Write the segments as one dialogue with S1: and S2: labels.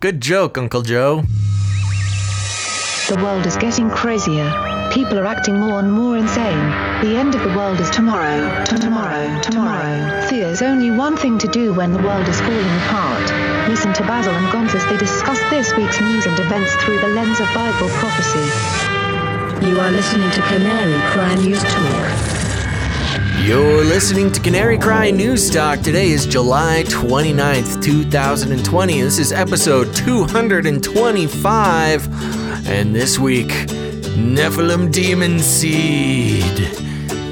S1: Good joke, Uncle Joe.
S2: The world is getting crazier. People are acting more and more insane. The end of the world is tomorrow. Tomorrow. Tomorrow. There's only one thing to do when the world is falling apart. Listen to Basil and Gonz as they discuss this week's news and events through the lens of Bible prophecy.
S3: You are listening to Canary Cry News Talk.
S1: You're listening to Canary Cry News Talk. Today is July 29th, 2020. This is episode 225. And this week, Nephilim Demon Seed.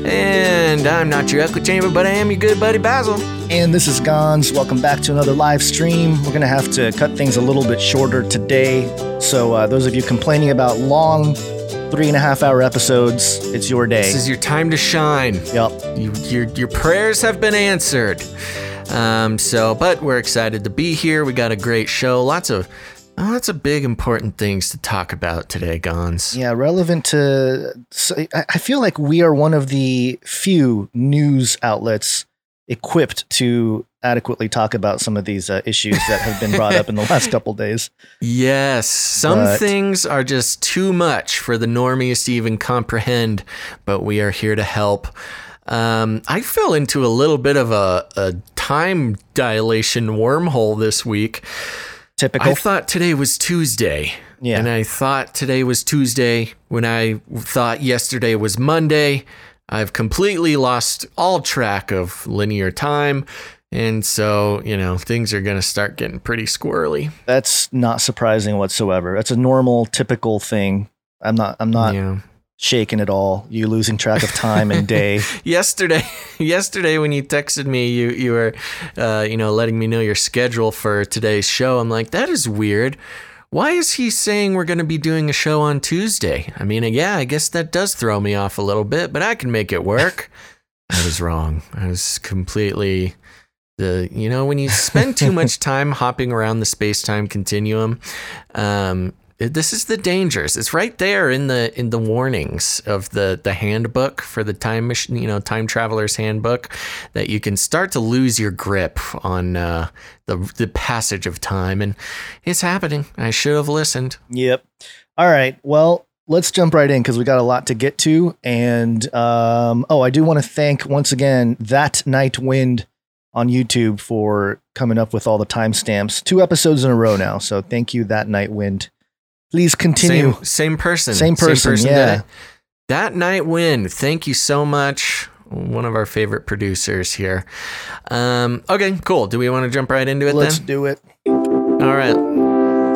S1: And I'm not your echo chamber, but I am your good buddy Basil.
S4: And this is Gonz. Welcome back to another live stream. We're going to have to cut things a little bit shorter today. So, uh, those of you complaining about long three and a half hour episodes, it's your day.
S1: This is your time to shine.
S4: yep.
S1: You, your, your prayers have been answered. Um, so, but we're excited to be here. We got a great show. Lots of lots of big important things to talk about today, Gonz.
S4: Yeah, relevant to. So I feel like we are one of the few news outlets equipped to adequately talk about some of these uh, issues that have been brought up in the last couple days.
S1: Yes, some
S4: But-
S1: things are just too much for the normies to even comprehend, but we are here to help. Um, I fell into a little bit of a, a time dilation wormhole this week.
S4: Typical.
S1: I thought today was Tuesday.
S4: Yeah.
S1: And I thought today was Tuesday when I thought yesterday was Monday. I've completely lost all track of linear time. And so, you know, things are going to start getting pretty squirrely.
S4: That's not surprising whatsoever. That's a normal, typical thing. I'm not. I'm not
S1: yeah.
S4: shaken at all. You losing track of time and day.
S1: yesterday yesterday when you texted me you you were uh, you know letting me know your schedule for today's show i'm like that is weird why is he saying we're going to be doing a show on tuesday i mean yeah i guess that does throw me off a little bit but i can make it work i was wrong i was completely the you know when you spend too much time hopping around the space-time continuum um this is the dangers. It's right there in the in the warnings of the the handbook for the time machine, you know, time traveler's handbook, that you can start to lose your grip on uh, the the passage of time, and it's happening. I should have listened.
S4: Yep. All right. Well, let's jump right in because we got a lot to get to. And um, oh, I do want to thank once again that Night Wind on YouTube for coming up with all the timestamps. Two episodes in a row now. So thank you, that Night Wind. Please continue.
S1: Same same person.
S4: Same person,
S1: did
S4: yeah.
S1: it. That night wind. Thank you so much. One of our favorite producers here. Um, okay, cool. Do we want to jump right into it
S4: Let's
S1: then?
S4: do it.
S1: All right.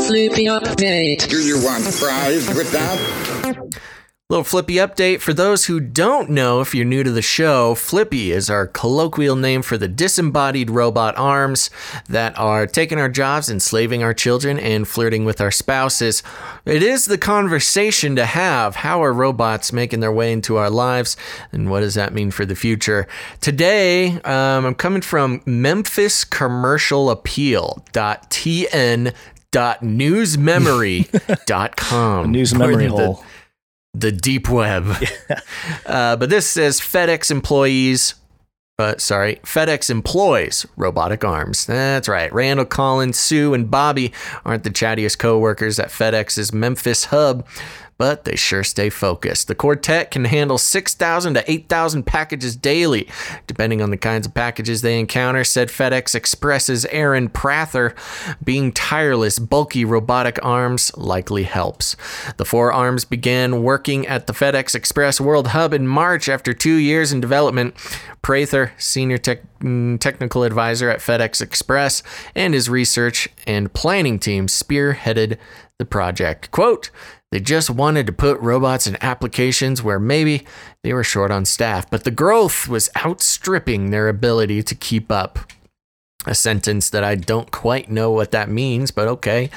S3: Floopy update.
S5: Do you want fries with that?
S1: Little Flippy update for those who don't know if you're new to the show. Flippy is our colloquial name for the disembodied robot arms that are taking our jobs, enslaving our children, and flirting with our spouses. It is the conversation to have. How are robots making their way into our lives, and what does that mean for the future? Today, um, I'm coming from Memphis Commercial Appeal. .tn newsmemory.com
S4: News memory
S1: According to the-
S4: hole.
S1: The deep web. uh, but this says FedEx employees. Uh, sorry, FedEx employs robotic arms. That's right. Randall, Collins, Sue, and Bobby aren't the chattiest co-workers at FedEx's Memphis hub, but they sure stay focused. The quartet can handle 6,000 to 8,000 packages daily, depending on the kinds of packages they encounter, said FedEx Express's Aaron Prather. Being tireless, bulky robotic arms likely helps. The four arms began working at the FedEx Express World Hub in March after two years in development. Prather, senior tech, mm, technical advisor at FedEx Express, and his research and planning team spearheaded the project. Quote, they just wanted to put robots in applications where maybe they were short on staff, but the growth was outstripping their ability to keep up. A sentence that I don't quite know what that means, but okay.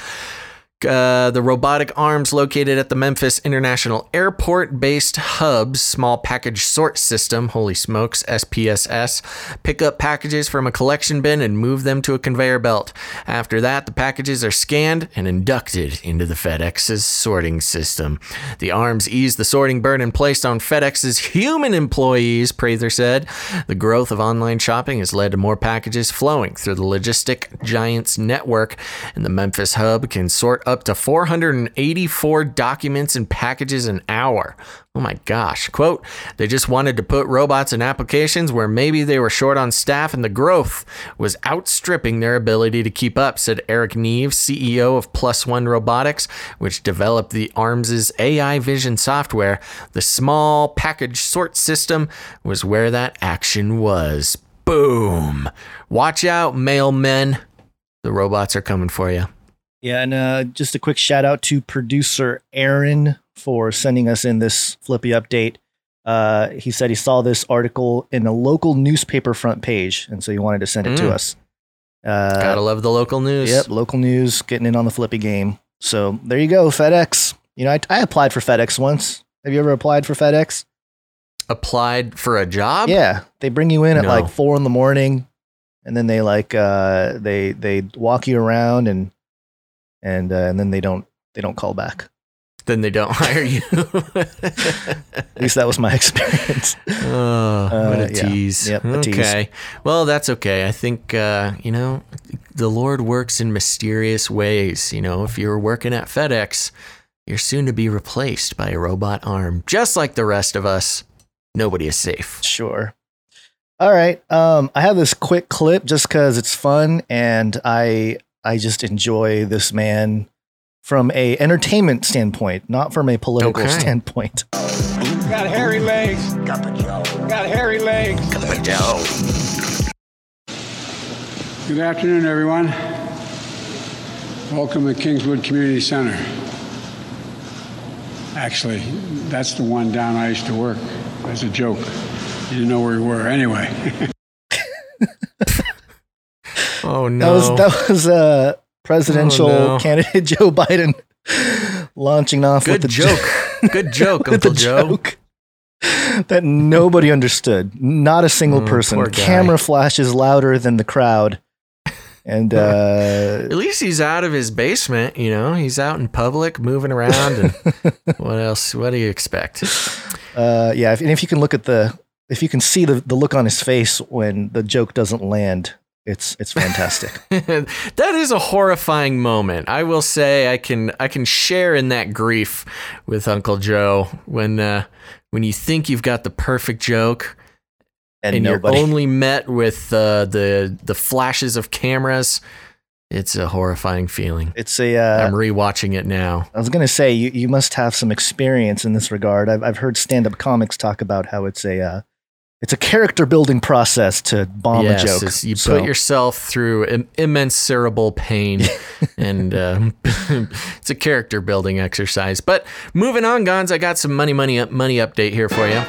S1: Uh, the robotic arms located at the Memphis International Airport based hubs, small package sort system, holy smokes, SPSS, pick up packages from a collection bin and move them to a conveyor belt. After that, the packages are scanned and inducted into the FedEx's sorting system. The arms ease the sorting burden placed on FedEx's human employees, Prather said. The growth of online shopping has led to more packages flowing through the logistic giant's network, and the Memphis hub can sort up to 484 documents and packages an hour. Oh my gosh. Quote, they just wanted to put robots in applications where maybe they were short on staff and the growth was outstripping their ability to keep up, said Eric Neve, CEO of Plus One Robotics, which developed the ARMS' AI vision software. The small package sort system was where that action was. Boom. Watch out, mailmen. The robots are coming for you.
S4: Yeah, and uh, just a quick shout out to producer Aaron for sending us in this Flippy update. Uh, he said he saw this article in a local newspaper front page, and so he wanted to send it to
S1: Mm.
S4: us. Uh,
S1: Gotta love the local news.
S4: Yep, local news, getting in on the Flippy game. So there you go, FedEx. You know, I, I applied for FedEx once. Have you ever applied for FedEx?
S1: Applied for a job?
S4: Yeah, they bring you in at
S1: No.
S4: like four in the morning, and then they like uh, they they walk you around and and uh, and then they don't they don't call back.
S1: Then they don't hire you.
S4: At least that was my experience.
S1: Oh, what
S4: Uh,
S1: a
S4: yeah.
S1: tease.
S4: Yep, a tease.
S1: okay. Well, that's okay. I think, uh, you know, the Lord works in mysterious ways. You know, if you're working at FedEx, you're soon to be replaced by a robot arm. Just like the rest of us, nobody is safe.
S4: Sure. All right. Um, I have this quick clip just because it's fun and I I just enjoy this man from a entertainment standpoint, not from a political
S1: Okay.
S4: standpoint.
S6: Got hairy legs. Got hairy legs. Good afternoon, everyone. Welcome to Kingswood Community Center. Actually, that's the one down I used to work. As a joke. You didn't know where we were. Anyway,
S1: Oh, no!
S4: That was that was uh, presidential
S1: Oh, no.
S4: candidate Joe Biden launching off
S1: Good
S4: with the
S1: joke. Good joke, Uncle Joe.
S4: joke that nobody understood. Not a single
S1: Oh,
S4: person. Camera flashes louder than the crowd. And uh,
S1: At least he's out of his basement, you know. He's out in public, moving around, and what else? What do you expect?
S4: uh, yeah, if, and if you can look at the, if you can see the, the look on his face when the joke doesn't land, it's it's fantastic.
S1: that is a horrifying moment. I will say I can I can share in that grief with Uncle Joe when uh, when you think you've got the perfect joke
S4: And,
S1: and, you're only met with uh, the the flashes of cameras. It's a horrifying feeling.
S4: it's a. Uh,
S1: I'm rewatching it now.
S4: I was gonna say you, you must have some experience in this regard. I've I've heard stand up comics talk about how it's a uh, it's a character building process to bomb
S1: yes,
S4: a joke.
S1: it's- you
S4: So,
S1: put yourself through Im- immensurable pain, and um, it's a character building exercise. But moving on, Gonz, I got some money, money, money update here for you.
S7: One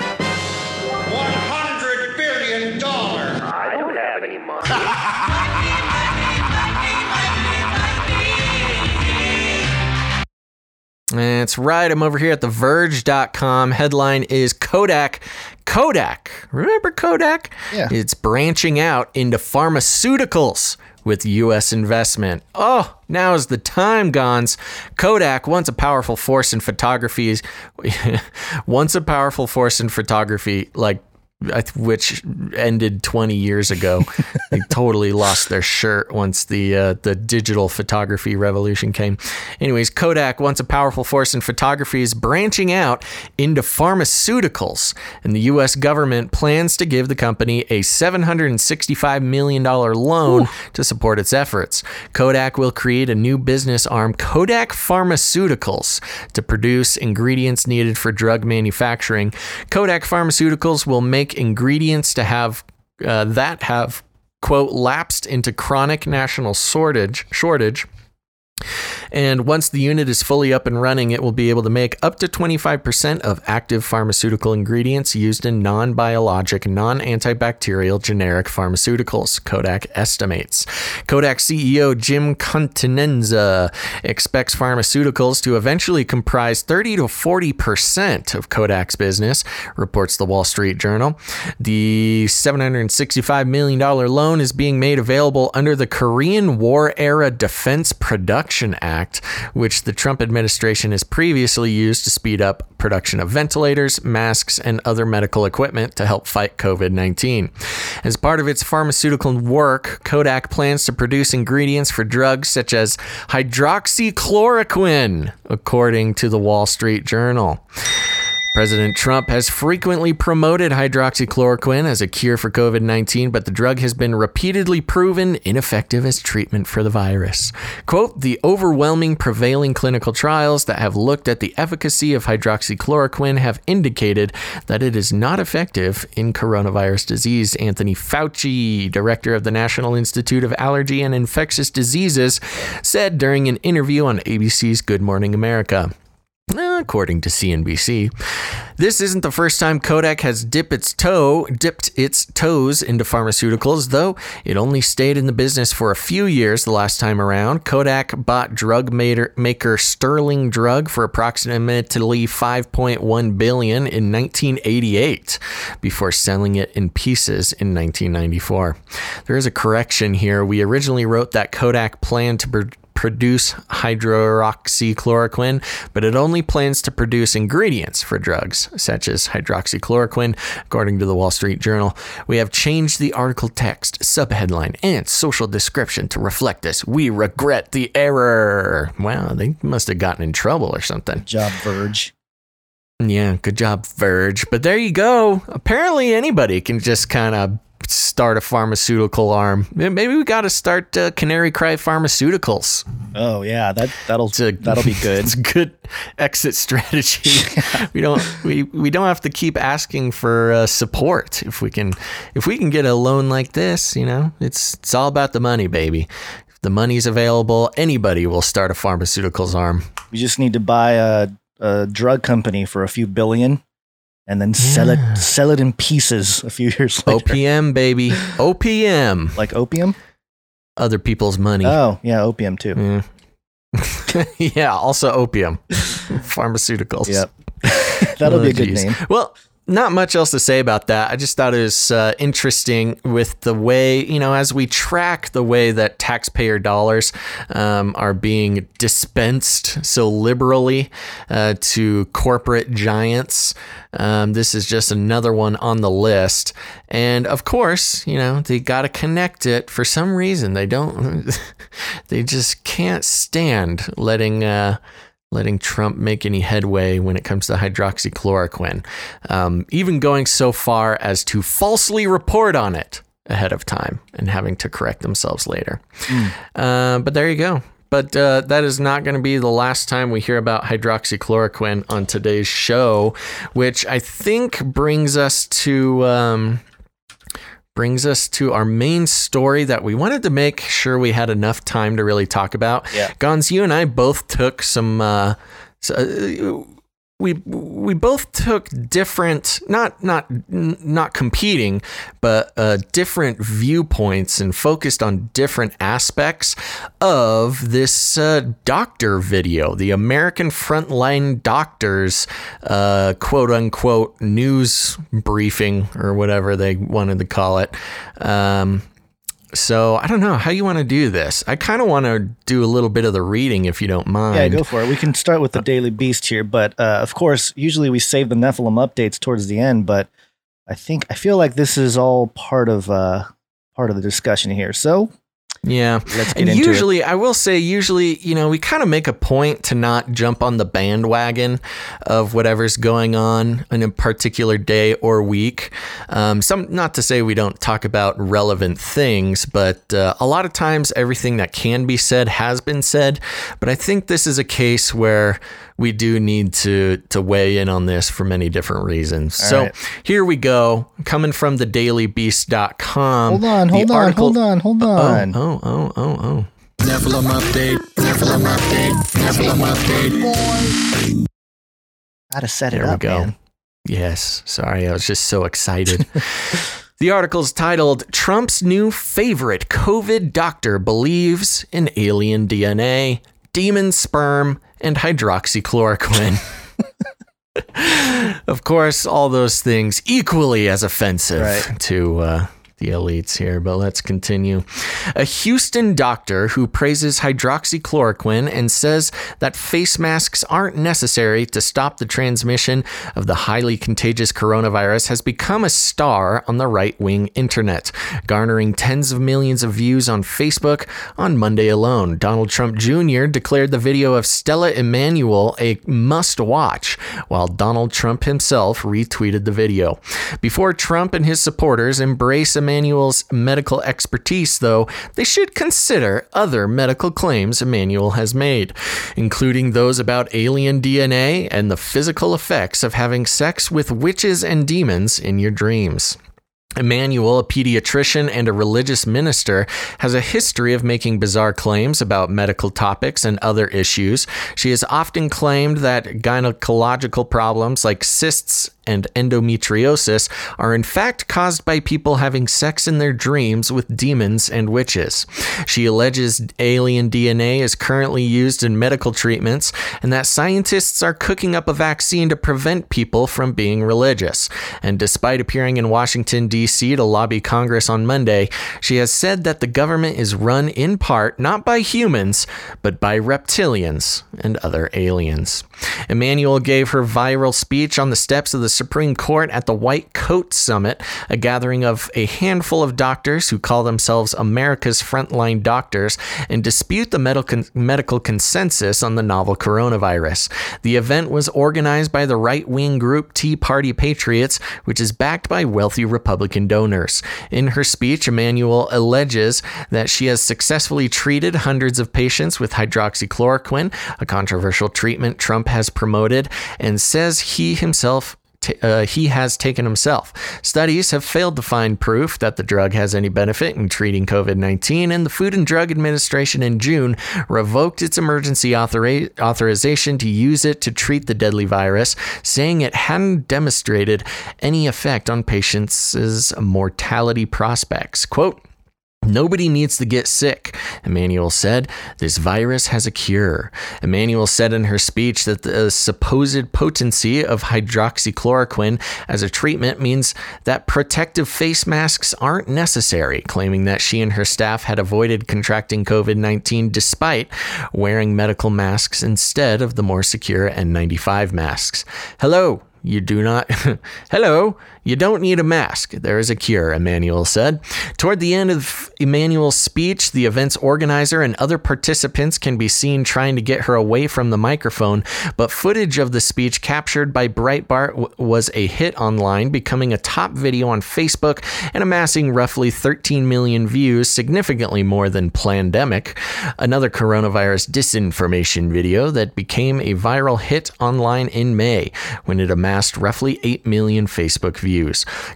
S7: hundred billion dollars. I don't have any money.
S1: That's right. I'm over here at TheVerge.com. Headline is Kodak. Kodak. Remember Kodak?
S4: Yeah.
S1: It's branching out into pharmaceuticals with U.S. investment. Oh, now is the time, Gonz. Kodak, once a powerful force in photography, is once a powerful force in photography, like which ended 20 years ago. they totally lost their shirt once the uh, the digital photography revolution came. Anyways, Kodak, once a powerful force in photography, is branching out into pharmaceuticals, and the U.S. government plans to give the company a 765 million dollar loan to support its efforts. Kodak will create a new business arm, Kodak Pharmaceuticals, to produce ingredients needed for drug manufacturing. Kodak Pharmaceuticals will make ingredients to have uh, that have quote lapsed into chronic national shortage shortage And once the unit is fully up and running, it will be able to make up to 25% of active pharmaceutical ingredients used in non biologic, non antibacterial generic pharmaceuticals, Kodak estimates. Kodak CEO Jim Continenza expects pharmaceuticals to eventually comprise 30 to 40% of Kodak's business, reports the Wall Street Journal. The $765 million loan is being made available under the Korean War era Defense Production Act, which the Trump administration has previously used to speed up production of ventilators, masks, and other medical equipment to help fight COVID 19. As part of its pharmaceutical work, Kodak plans to produce ingredients for drugs such as hydroxychloroquine, according to the Wall Street Journal. President Trump has frequently promoted hydroxychloroquine as a cure for COVID 19, but the drug has been repeatedly proven ineffective as treatment for the virus. Quote The overwhelming prevailing clinical trials that have looked at the efficacy of hydroxychloroquine have indicated that it is not effective in coronavirus disease. Anthony Fauci, director of the National Institute of Allergy and Infectious Diseases, said during an interview on ABC's Good Morning America. According to CNBC, this isn't the first time Kodak has dipped its toe, dipped its toes into pharmaceuticals, though it only stayed in the business for a few years the last time around. Kodak bought drug maker, Sterling Drug for approximately 5.1 billion in 1988 before selling it in pieces in 1994. There is a correction here. We originally wrote that Kodak planned to produce hydroxychloroquine, but it only plans to produce ingredients for drugs such as hydroxychloroquine, according to the Wall Street Journal. We have changed the article text, subheadline, and social description to reflect this. We regret the error. Wow, they must have gotten in trouble or something.
S4: Job Verge.
S1: Yeah, good job, Verge. But there you go. Apparently, anybody can just kind of start a pharmaceutical arm. Maybe we got to start uh, Canary Cry Pharmaceuticals.
S4: Oh yeah, that that'll
S1: a,
S4: that'll be good.
S1: It's a good exit strategy. we don't we, we don't have to keep asking for uh, support if we can if we can get a loan like this. You know, it's it's all about the money, baby. If the money's available, anybody will start a pharmaceuticals arm.
S4: We just need to buy a, a drug company for a few billion, and then sell
S1: Yeah.
S4: it sell it in pieces a few years later.
S1: OPM, baby. OPM.
S4: like opium.
S1: Other people's money.
S4: Oh yeah, opium too.
S1: Yeah. yeah, also opium. Pharmaceuticals.
S4: Yep, that'll be
S1: Oh,
S4: a good
S1: geez.
S4: name.
S1: Well, not much else to say about that. I just thought it was uh, interesting with the way, you know, as we track the way that taxpayer dollars um, are being dispensed so liberally uh, to corporate giants. Um, this is just another one on the list. And of course, you know, they got to connect it for some reason. They don't, they just can't stand letting, uh, letting Trump make any headway when it comes to hydroxychloroquine, um, even going so far as to falsely report on it ahead of time and having to correct themselves later. Uh, but there you go. But uh, that is not going to be the last time we hear about hydroxychloroquine on today's show, which I think brings us to. Um, brings us to our main story that we wanted to make sure we had enough time to really talk about.
S4: Yeah.
S1: Gonz, you and I both took some. Uh, s- uh, we we both took different, not not not competing, but uh, different viewpoints and focused on different aspects of this uh, doctor video, the American Frontline Doctors, uh, quote unquote news briefing or whatever they wanted to call it. Um, so I don't know how you want to do this. I kind of want to do a little bit of the reading if you don't mind.
S4: Yeah, go for it. We can start with the Daily Beast here, but uh, of course, usually we save the Nephilim updates towards the end. But I think I feel like this is all part of uh, part of the discussion here. So
S1: Yeah.
S4: let's get
S1: And
S4: into it.
S1: usually, I will say, usually, you know, we kind of make a point to not jump on the bandwagon of whatever's going on in a particular day or week. Um, some, not to say we don't talk about relevant things, but uh, a lot of times everything that can be said has been said. But I think this is a case where we do need to to weigh in on this for many different reasons. so
S4: right.
S1: here we go, coming from the dailybeast.com.
S4: Hold on, hold on,
S1: article-
S4: hold on, hold on.
S1: Oh, oh, oh, oh, oh.
S8: Nephilim update. Nephilim update.
S4: Gotta set it
S1: There we go.
S4: man.
S1: Yes. Sorry, I was just so excited. the article's titled Trump's New Favorite COVID Doctor Believes in Alien DNA, Demon Sperm, and Hydroxychloroquine. of course, all those things equally as offensive
S4: Right.
S1: to uh, the elites here, but let's continue. A Houston doctor who praises hydroxychloroquine and says that face masks aren't necessary to stop the transmission of the highly contagious coronavirus has become a star on the right wing internet, garnering tens of millions of views on Facebook on Monday alone. Donald Trump Jr. declared the video of Stella Immanuel a must watch, while Donald Trump himself retweeted the video. Before Trump and his supporters embrace Immanuel's medical expertise, though, they should consider other medical claims Immanuel has made, including those about alien DNA and the physical effects of having sex with witches and demons in your dreams. Immanuel, a pediatrician and a religious minister, has a history of making bizarre claims about medical topics and other issues. She has often claimed that gynecological problems like cysts and endometriosis are in fact caused by people having sex in their dreams with demons and witches. She alleges alien DNA is currently used in medical treatments and that scientists are cooking up a vaccine to prevent people from being religious. And despite appearing in Washington, D.C. to lobby Congress on Monday, she has said that the government is run in part not by humans, but by reptilians and other aliens. Immanuel gave her viral speech on the steps of the Supreme Court at the White Coat Summit, a gathering of a handful of doctors who call themselves America's frontline doctors and dispute the medical, medical consensus on the novel coronavirus. The event was organized by the right wing group Tea Party Patriots, which is backed by wealthy Republican donors. In her speech, Immanuel alleges that she has successfully treated hundreds of patients with hydroxychloroquine, a controversial treatment Trump has promoted, and says he himself uh, he has taken himself. Studies have failed to find proof that the drug has any benefit in treating COVID 19, and the Food and Drug Administration in June revoked its emergency authora- authorization to use it to treat the deadly virus, saying it hadn't demonstrated any effect on patients' mortality prospects. Quote, Nobody needs to get sick, Immanuel said. This virus has a cure. Immanuel said in her speech that the supposed potency of hydroxychloroquine as a treatment means that protective face masks aren't necessary, claiming that she and her staff had avoided contracting COVID 19 despite wearing medical masks instead of the more secure N95 masks. Hello, you do not. Hello, you don't need a mask. There is a cure, Immanuel said. Toward the end of Immanuel's speech, the event's organizer and other participants can be seen trying to get her away from the microphone, but footage of the speech captured by Breitbart w- was a hit online, becoming a top video on Facebook and amassing roughly 13 million views, significantly more than Plandemic, another coronavirus disinformation video that became a viral hit online in May when it amassed roughly 8 million Facebook views.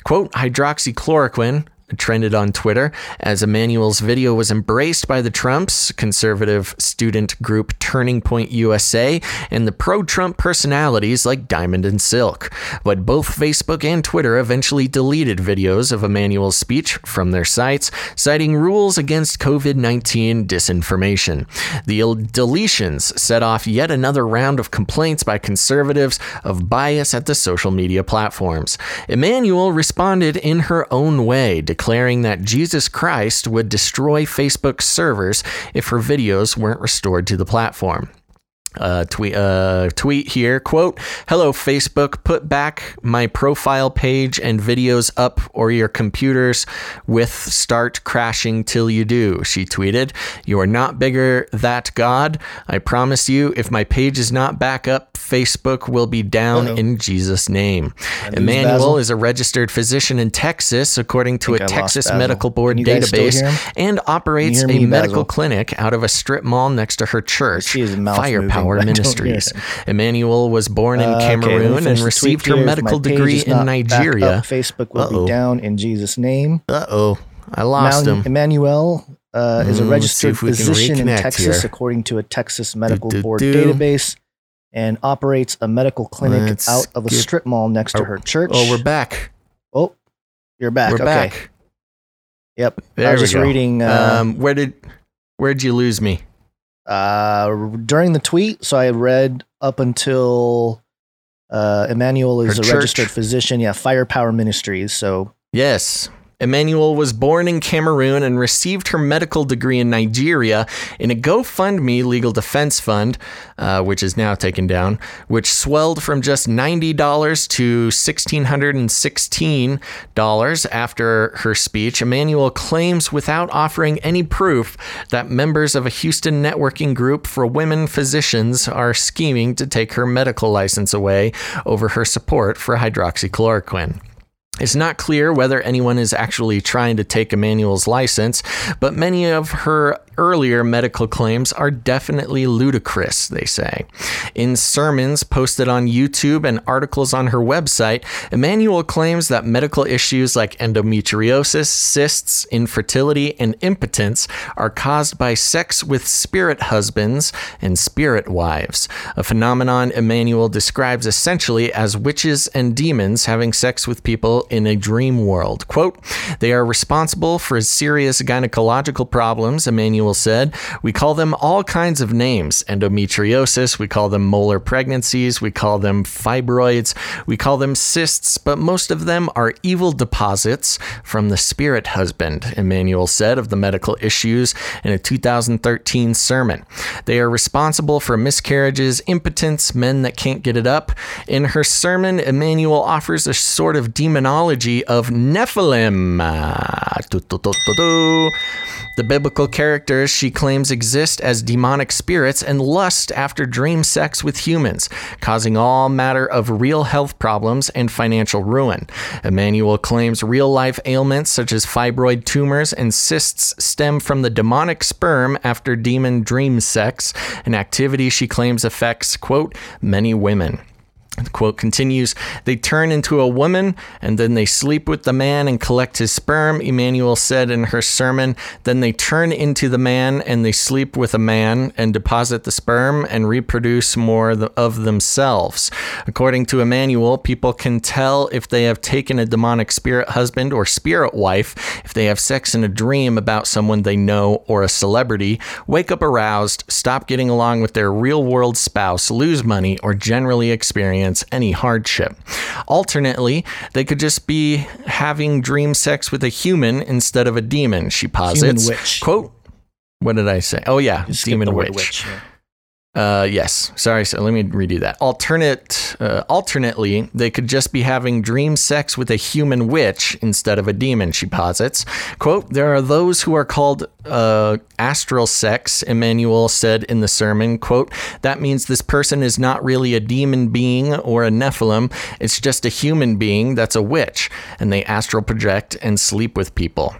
S1: Quote, hydroxychloroquine trended on Twitter as Immanuel's video was embraced by the Trumps, conservative student group Turning Point USA, and the pro Trump personalities like Diamond and Silk. But both Facebook and Twitter eventually deleted videos of Immanuel's speech from their sites, citing rules against COVID 19 disinformation. The deletions set off yet another round of complaints by conservatives of bias at the social media platforms. Immanuel responded in her own way, declaring that Jesus Christ would destroy Facebook's servers if her videos weren't restored to the platform. Uh, tweet uh, tweet here quote hello facebook put back my profile page and videos up or your computers with start crashing till you do she tweeted. You are not bigger that god. I promise you if my page is not back up facebook will be down
S4: Uh-oh.
S1: in jesus name.
S4: Immanuel
S1: is a registered physician in texas according to a
S4: Think I lost
S1: texas medical board
S4: Can you guys still
S1: database and operates a
S4: me,
S1: medical
S4: Basil?
S1: clinic out of a strip mall next to her church.
S4: mouth moving,
S1: firepower
S4: but I don't hear
S1: ministries. Immanuel was born in
S4: Uh, okay,
S1: Cameroon and received her medical degree in Nigeria.
S4: Facebook will
S1: Uh-oh.
S4: be down in Jesus' name.
S1: Uh oh, I lost
S4: Mal-
S1: him.
S4: Immanuel, uh, is a
S1: Mm,
S4: registered physician in Texas,
S1: here.
S4: according to a Texas Medical
S1: do,
S4: Board
S1: do.
S4: database, and operates a medical clinic
S1: Let's
S4: out of a
S1: get-
S4: strip mall next to her church.
S1: Oh, we're back.
S4: Oh, you're back.
S1: We're
S4: okay.
S1: back.
S4: Yep.
S1: There
S4: I was
S1: we
S4: just
S1: go.
S4: reading uh,
S1: um, where did where'd you lose me?
S4: Uh, during the tweet. So I read up until uh, Immanuel is
S1: Her
S4: a
S1: church.
S4: registered physician. Yeah, Firepower Ministries. So
S1: Yes. Immanuel was born in Cameroon and received her medical degree in Nigeria in a GoFundMe legal defense fund, uh, which is now taken down, which swelled from just $90 to $1,616 after her speech. Immanuel claims without offering any proof that members of a Houston networking group for women physicians are scheming to take her medical license away over her support for hydroxychloroquine. It's not clear whether anyone is actually trying to take Immanuel's license, but many of her earlier medical claims are definitely ludicrous, they say. In sermons posted on YouTube and articles on her website, Immanuel claims that medical issues like endometriosis, cysts, infertility, and impotence are caused by sex with spirit husbands and spirit wives, a phenomenon Immanuel describes essentially as witches and demons having sex with people in a dream world. Quote, they are responsible for serious gynecological problems, Said. We call them all kinds of names endometriosis, we call them molar pregnancies, we call them fibroids, we call them cysts, but most of them are evil deposits from the spirit husband, Immanuel said of the medical issues in a 2013 sermon. They are responsible for miscarriages, impotence, men that can't get it up. In her sermon, Immanuel offers a sort of demonology of Nephilim. Ah. The biblical she claims exist as demonic spirits and lust after dream sex with humans, causing all matter of real health problems and financial ruin. Immanuel claims real life ailments such as fibroid tumors and cysts stem from the demonic sperm after demon dream sex, an activity she claims affects, quote, many women. The quote continues They turn into a woman and then they sleep with the man and collect his sperm, Immanuel said in her sermon. Then they turn into the man and they sleep with a man and deposit the sperm and reproduce more of themselves. According to Immanuel, people can tell if they have taken a demonic spirit husband or spirit wife if they have sex in a dream about someone they know or a celebrity, wake up aroused, stop getting along with their real world spouse, lose money, or generally experience any hardship. Alternately, they could just be having dream sex with a human instead of a demon, she posits.
S4: witch.
S1: Quote, what did I say? Oh, yeah, demon
S4: word
S1: witch.
S4: yeah.
S1: Uh, yes. Sorry. So let me redo that. Alternate, uh, alternately, they could just be having dream sex with a human witch instead of a demon. She posits. "Quote: There are those who are called uh, astral sex." Immanuel said in the sermon. "Quote: That means this person is not really a demon being or a Nephilim. It's just a human being that's a witch, and they astral project and sleep with people."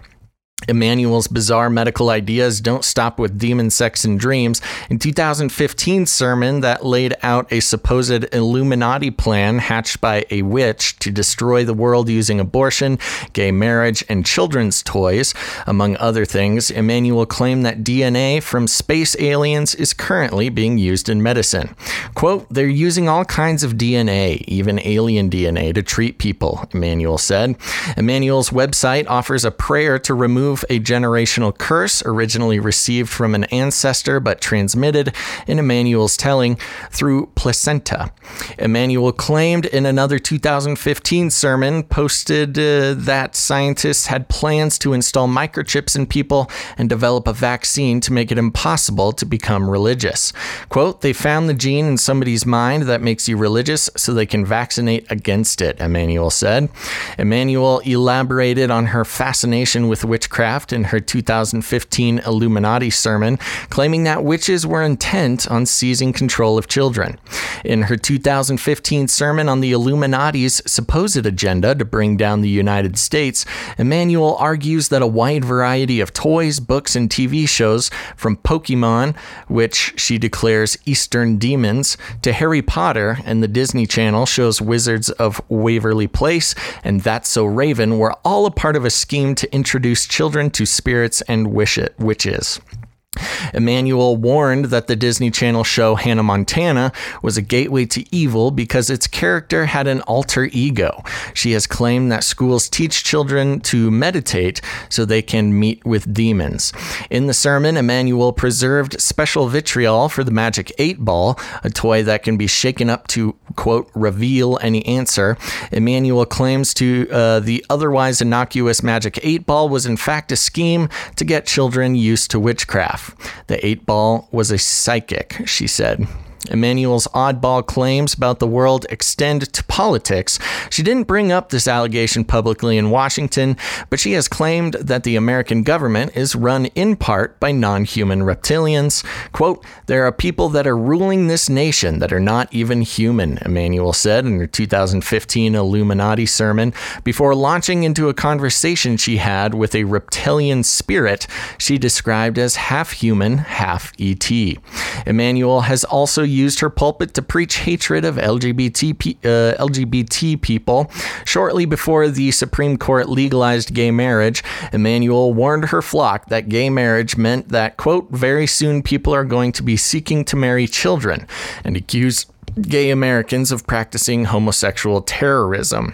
S1: Immanuel's bizarre medical ideas don't stop with demon sex and dreams. In 2015 sermon that laid out a supposed Illuminati plan hatched by a witch to destroy the world using abortion, gay marriage, and children's toys, among other things, Immanuel claimed that DNA from space aliens is currently being used in medicine. Quote, they're using all kinds of DNA, even alien DNA, to treat people, Immanuel said. Immanuel's website offers a prayer to remove a generational curse originally received from an ancestor but transmitted, in Immanuel's telling, through placenta. Immanuel claimed in another 2015 sermon posted uh, that scientists had plans to install microchips in people and develop a vaccine to make it impossible to become religious. Quote, they found the gene in somebody's mind that makes you religious so they can vaccinate against it, Immanuel said. Immanuel elaborated on her fascination with witchcraft in her 2015 Illuminati sermon, claiming that witches were intent on seizing control of children. In her 2015 sermon on the Illuminati's supposed agenda to bring down the United States, Immanuel argues that a wide variety of toys, books, and TV shows, from Pokemon, which she declares Eastern demons, to Harry Potter and the Disney Channel shows Wizards of Waverly Place and That's So Raven, were all a part of a scheme to introduce children children to spirits and wish it, witches. Immanuel warned that the Disney Channel show Hannah Montana was a gateway to evil because its character had an alter ego. She has claimed that schools teach children to meditate so they can meet with demons. In the sermon, Immanuel preserved special vitriol for the Magic 8 Ball, a toy that can be shaken up to, quote, reveal any answer. Immanuel claims to uh, the otherwise innocuous Magic 8 Ball was in fact a scheme to get children used to witchcraft. The eight ball was a psychic, she said. Immanuel's oddball claims about the world extend to politics. She didn't bring up this allegation publicly in Washington, but she has claimed that the American government is run in part by non human reptilians. Quote, There are people that are ruling this nation that are not even human, Immanuel said in her 2015 Illuminati sermon, before launching into a conversation she had with a reptilian spirit she described as half human, half ET. Immanuel has also used her pulpit to preach hatred of LGBT, uh, LGBT people. Shortly before the Supreme Court legalized gay marriage, Immanuel warned her flock that gay marriage meant that, quote, very soon people are going to be seeking to marry children, and accused gay Americans of practicing homosexual terrorism.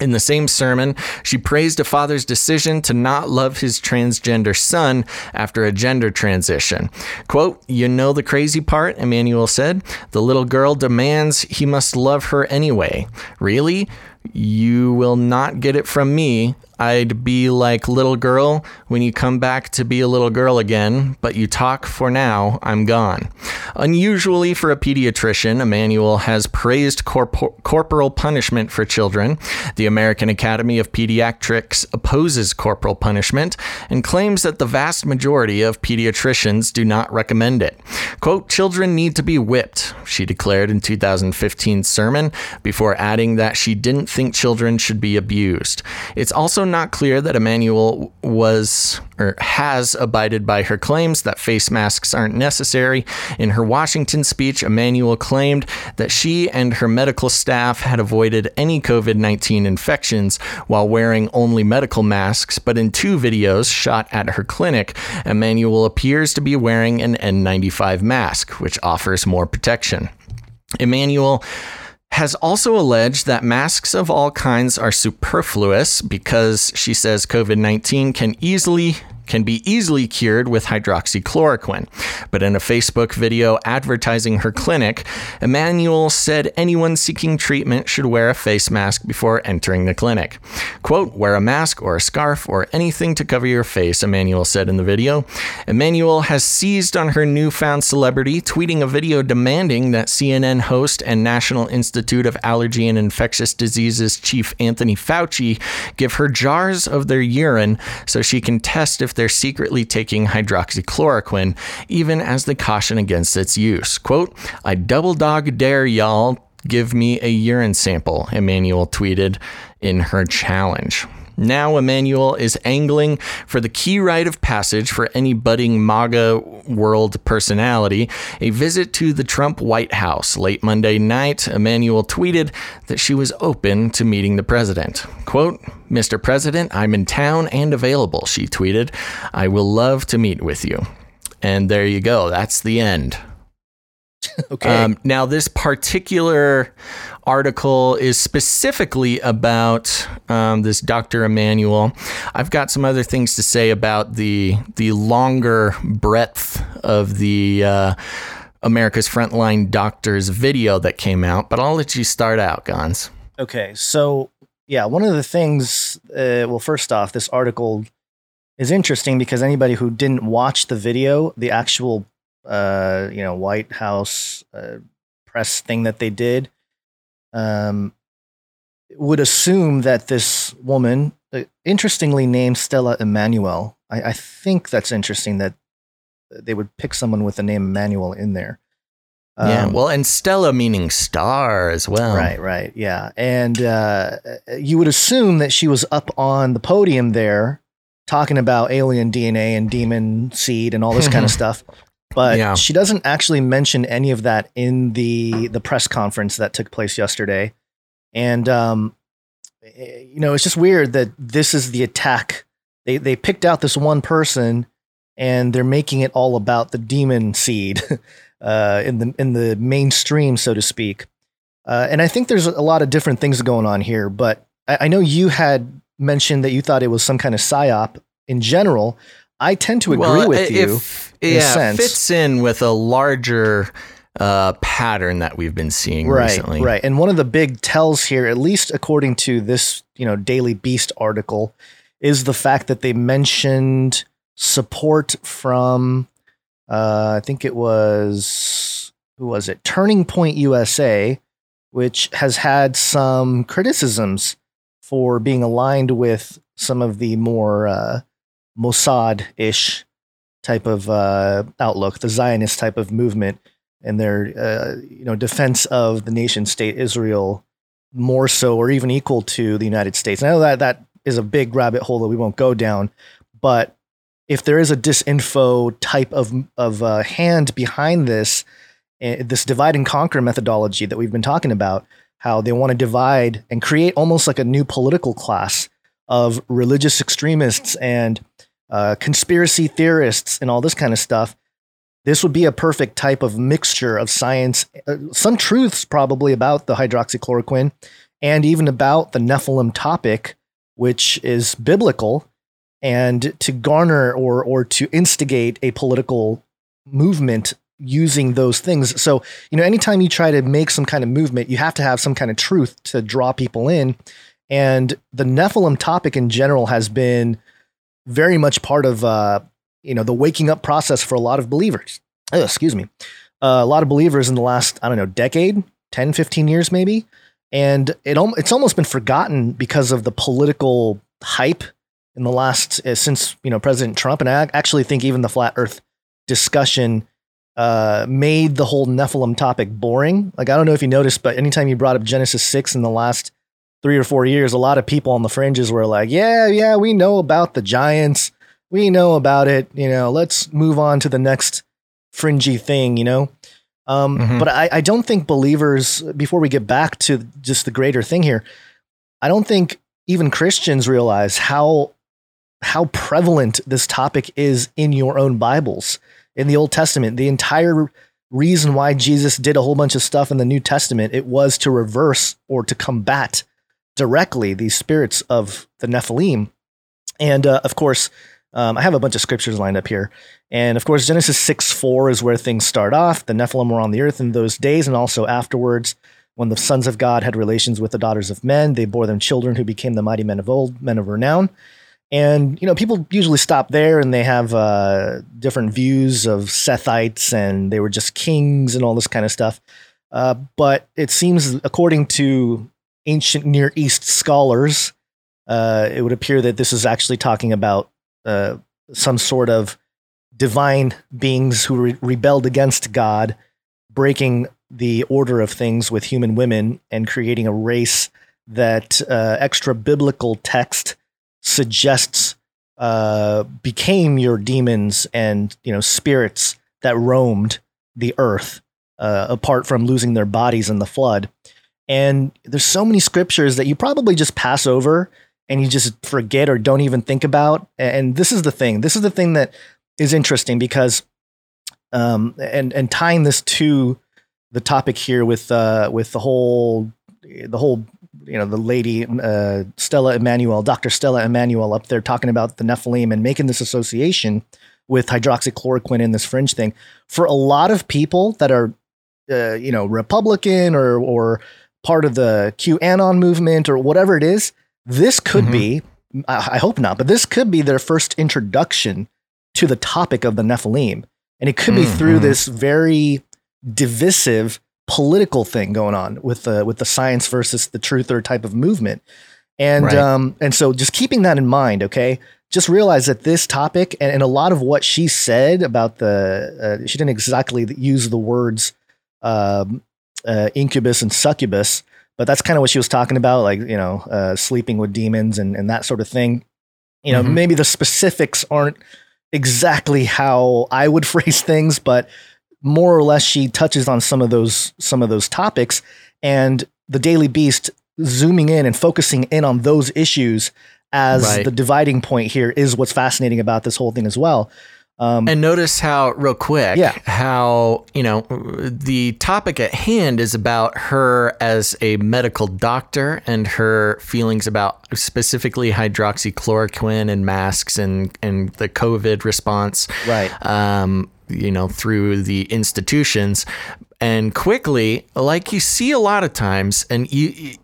S1: In the same sermon, she praised a father's decision to not love his transgender son after a gender transition. Quote, You know the crazy part, Immanuel said. The little girl demands he must love her anyway. Really? You will not get it from me. I'd be like little girl when you come back to be a little girl again, but you talk for now, I'm gone. Unusually for a pediatrician, Immanuel has praised corpor- corporal punishment for children. The American Academy of Pediatrics opposes corporal punishment and claims that the vast majority of pediatricians do not recommend it. Quote, children need to be whipped, she declared in 2015 sermon, before adding that she didn't think children should be abused. It's also not clear that Immanuel was or has abided by her claims that face masks aren't necessary. In her Washington speech, Immanuel claimed that she and her medical staff had avoided any COVID 19 infections while wearing only medical masks, but in two videos shot at her clinic, Immanuel appears to be wearing an N95 mask, which offers more protection. Immanuel has also alleged that masks of all kinds are superfluous because she says COVID 19 can easily can be easily cured with hydroxychloroquine. But in a Facebook video advertising her clinic, Immanuel said anyone seeking treatment should wear a face mask before entering the clinic. Quote, wear a mask or a scarf or anything to cover your face, Immanuel said in the video. Immanuel has seized on her newfound celebrity, tweeting a video demanding that CNN host and National Institute of Allergy and Infectious Diseases chief Anthony Fauci give her jars of their urine so she can test if they're secretly taking hydroxychloroquine, even as they caution against its use. Quote, I double dog dare y'all give me a urine sample, Immanuel tweeted in her challenge. Now, Immanuel is angling for the key rite of passage for any budding MAGA world personality a visit to the Trump White House. Late Monday night, Immanuel tweeted that she was open to meeting the president. Quote, Mr. President, I'm in town and available, she tweeted. I will love to meet with you. And there you go. That's the end.
S4: Okay.
S1: Um, now, this particular article is specifically about um, this Dr. Immanuel. I've got some other things to say about the the longer breadth of the uh, America's Frontline Doctors video that came out, but I'll let you start out, Gonz.
S4: Okay, so yeah, one of the things, uh, well, first off, this article is interesting because anybody who didn't watch the video, the actual, uh, you know, White House uh, press thing that they did, um, would assume that this woman, uh, interestingly named Stella Immanuel, I, I think that's interesting that they would pick someone with the name Emmanuel in there.
S1: yeah,
S4: Um,
S1: well, and Stella meaning star as well.
S4: Right, right, yeah. And uh, you would assume that she was up on the podium there talking about alien DNA and demon seed and all this kind of stuff. But
S1: Yeah.
S4: she doesn't actually mention any of that in the the press conference that took place yesterday. And um, eh, you know, it's just weird that this is the attack they they picked out this one person and they're making it all about the demon seed uh, in the in the mainstream, so to speak. Uh, and I think there's a lot of different things going on here, but I, I know you had mentioned that you thought it was some kind of psyop in general. I tend to agree
S1: Well,
S4: with you.
S1: if-
S4: in a
S1: yeah,
S4: sense.
S1: fits in with a larger uh, pattern that we've been seeing
S4: right,
S1: recently.
S4: right. And one of the big tells here, at least according to this, you know, Daily Beast article, is the fact that they mentioned support from, uh, I think it was who was it? Turning Point USA, which has had some criticisms for being aligned with some of the more uh, Mossad-ish type of uh, outlook, the Zionist type of movement, and their uh, you know defense of the nation state Israel more so or even equal to the United States. And I know that that is a big rabbit hole that we won't go down, but if there is a disinfo type of of uh, hand behind this, uh, this divide and conquer methodology that we've been talking about, how they want to divide and create almost like a new political class of religious extremists and uh, conspiracy theorists and all this kind of stuff. This would be a perfect type of mixture of science, uh, some truths probably about the hydroxychloroquine, and even about the Nephilim topic, which is biblical, and to garner or or to instigate a political movement using those things. So, you know, anytime you try to make some kind of movement, you have to have some kind of truth to draw people in. And the Nephilim topic in general has been very much part of uh, you know the waking up process for a lot of believers. Oh, excuse me. Uh, a lot of believers in the last I don't know decade, 10, 15 years maybe, and it it's almost been forgotten because of the political hype in the last uh, since you know President Trump, and I actually think even the flat Earth discussion uh, made the whole Nephilim topic boring. Like I don't know if you noticed, but anytime you brought up Genesis six in the last three or four years, a lot of people on the fringes were like, "Yeah, yeah, we know about the giants, we know about it. You know, let's move on to the next fringy thing." You know. Um,
S1: Mhm.
S4: But I, I don't think believers, before we get back to just the greater thing here, I don't think even Christians realize how how prevalent this topic is in your own Bibles in the Old Testament. The entire reason why Jesus did a whole bunch of stuff in the New Testament it was to reverse or to combat directly these spirits of the Nephilim. And uh, of course, um, I have a bunch of scriptures lined up here. And of course, Genesis 6 4 is where things start off. The Nephilim were on the earth in those days and also afterwards. When the sons of God had relations with the daughters of men, they bore them children who became the mighty men of old, men of renown. And, you know, people usually stop there and they have uh, different views of Sethites and they were just kings and all this kind of stuff. Uh, but it seems, according to ancient Near East scholars, uh, it would appear that this is actually talking about uh, some sort of divine beings who re- rebelled against God, breaking the order of things with human women and creating a race that uh, extra biblical text suggests uh, became your demons and you know spirits that roamed the earth uh, apart from losing their bodies in the flood. And there's so many scriptures that you probably just pass over and you just forget or don't even think about. And this is the thing. This is the thing that is interesting because, um, and and tying this to the topic here with uh, with the whole the whole you know the lady uh, Stella Immanuel, Dr. Stella Immanuel, up there talking about the Nephilim and making this association with hydroxychloroquine in this fringe thing. For a lot of people that are uh, you know Republican or or part of the QAnon movement or whatever it is, this could
S1: Mhm.
S4: be. I I hope not, but this could be their first introduction to the topic of the Nephilim, and it could be through this very divisive political thing going on with the with the science versus the truther type of movement. And
S1: Right.
S4: um and so just keeping that in mind, okay? Just realize that this topic and, and a lot of what she said about the uh, she didn't exactly use the words um, uh, incubus and succubus, but that's kind of what she was talking about, like you know, uh, sleeping with demons and and that sort of thing. You know,
S1: Mhm.
S4: maybe the specifics aren't exactly how I would phrase things, but more or less she touches on some of those some of those topics and the daily beast zooming in and focusing in on those issues as
S1: Right.
S4: the dividing point here is what's fascinating about this whole thing as well. Um,
S1: And notice how, real quick,
S4: Yeah.
S1: how, you know, the topic at hand is about her as a medical doctor and her feelings about specifically hydroxychloroquine and masks and, and the COVID response.
S4: Right.
S1: Um, you know, through the institutions. And quickly, like you see a lot of times, and you,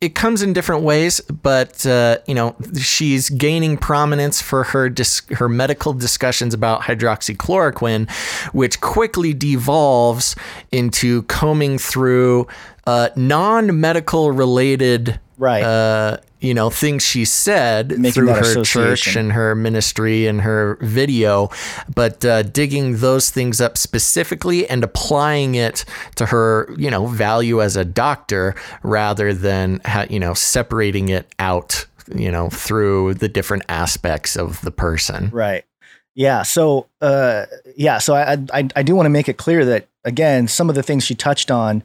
S1: it, comes in different ways, but uh, you know she's gaining prominence for her dis- her medical discussions about hydroxychloroquine, which quickly devolves into combing through uh, non medical related
S4: Right.
S1: uh, you know things she said
S4: Making
S1: through her church and her ministry and her video, but uh, digging those things up specifically and applying it to her, you know, value as a doctor rather than ha- you know separating it out, you know, through the different aspects of the person.
S4: Right. Yeah. So, uh, yeah. So I, I, I do want to make it clear that again, some of the things she touched on,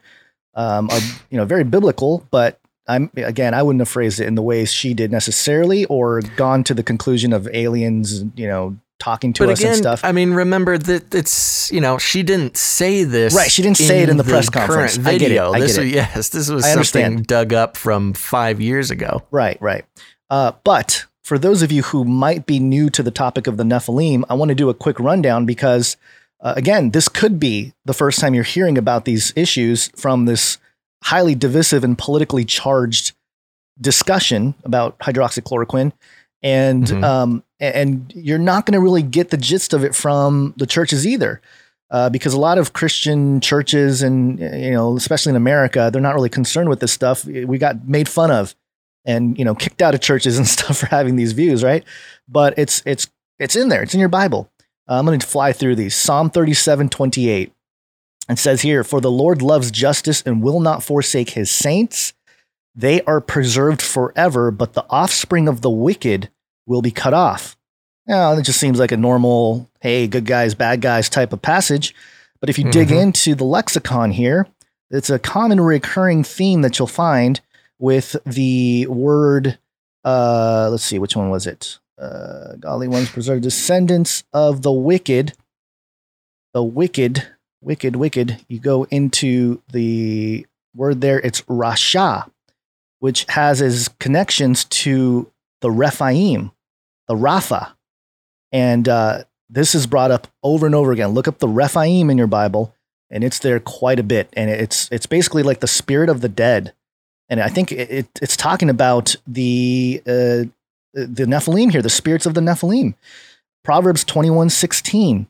S4: um, are you know very biblical, but I'm again, I wouldn't have phrased it in the ways she did necessarily, or gone to the conclusion of aliens, you know, talking to
S1: But
S4: us and stuff.
S1: I mean, remember that it's you know she didn't say this
S4: Right, she didn't say it in the press conference.
S1: Current
S4: I get it,
S1: video.
S4: I
S1: this
S4: get
S1: was,
S4: it.
S1: yes, this was
S4: I
S1: something
S4: understand.
S1: dug up from five years ago.
S4: Right, right. Uh, but for those of you who might be new to the topic of the Nephilim, I want to do a quick rundown because, uh, again, this could be the first time you're hearing about these issues from this highly divisive and politically charged discussion about hydroxychloroquine. And
S1: Mhm.
S4: um, and you're not going to really get the gist of it from the churches either. Uh, because a lot of Christian churches and you know, especially in America, they're not really concerned with this stuff. We got made fun of and you know kicked out of churches and stuff for having these views, right? But it's it's it's in there. It's in your Bible. Uh, I'm going to fly through these. Psalm 37, 28. It says here, "For the Lord loves justice and will not forsake His saints. They are preserved forever, but the offspring of the wicked will be cut off." Now, it just seems like a normal, hey, good guys, bad guys type of passage. But if you dig
S1: Mhm.
S4: into the lexicon here, it's a common recurring theme that you'll find with the word uh let's see which one was it uh godly ones preserve descendants of the wicked the wicked wicked wicked you go into the word there it's rasha which has its connections to the rephaim the rapha and uh this is brought up over and over again look up the rephaim in your bible and it's there quite a bit and it's it's basically like the spirit of the dead and I think it, it, it's talking about the uh, the Nephilim here, the spirits of the Nephilim. Proverbs twenty one sixteen.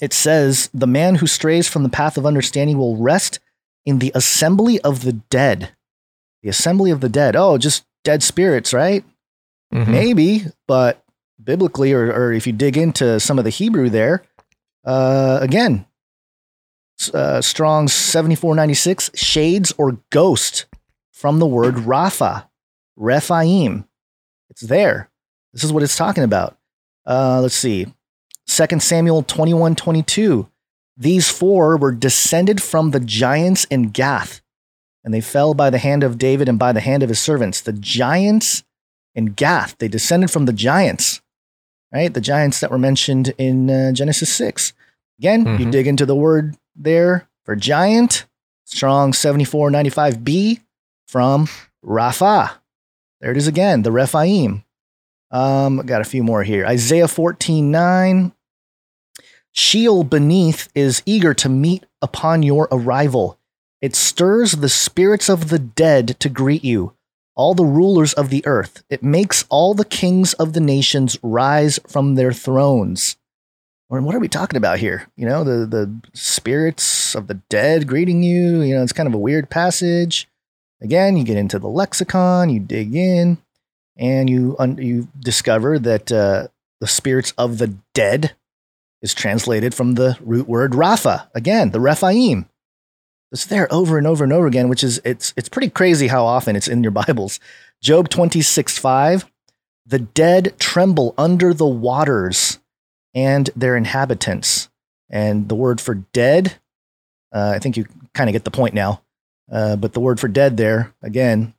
S4: It says, "The man who strays from the path of understanding will rest in the assembly of the dead." The assembly of the dead. Oh, just dead spirits, right?
S1: Mhm.
S4: Maybe, but biblically, or, or if you dig into some of the Hebrew there, uh, again, uh, Strong's 7496, shades or ghost from the word Rapha, Rephaim. It's there. This is what it's talking about. Uh, let's see. 2 Samuel 21 22. These four were descended from the giants in Gath, and they fell by the hand of David and by the hand of his servants. The giants in Gath, they descended from the giants, right? The giants that were mentioned in uh, Genesis 6. Again, you
S1: Mhm.
S4: dig into the word there for giant, strong 7495b from Rapha. There it is again, the Rephaim. Um, got a few more here. Isaiah 14 9. Sheol beneath is eager to meet upon your arrival. It stirs the spirits of the dead to greet you, all the rulers of the earth. It makes all the kings of the nations rise from their thrones. What are we talking about here? You know, the, the spirits of the dead greeting you. You know, it's kind of a weird passage. Again, you get into the lexicon, you dig in, and you un- you discover that uh, the spirits of the dead is translated from the root word Rapha. Again, the Rephaim. It's there over and over and over again, which is it's it's pretty crazy how often it's in your Bibles. Job 26, 5. The dead tremble under the waters and their inhabitants. And the word for dead, uh, I think you kind of get the point now. Uh, but the word for dead there, again,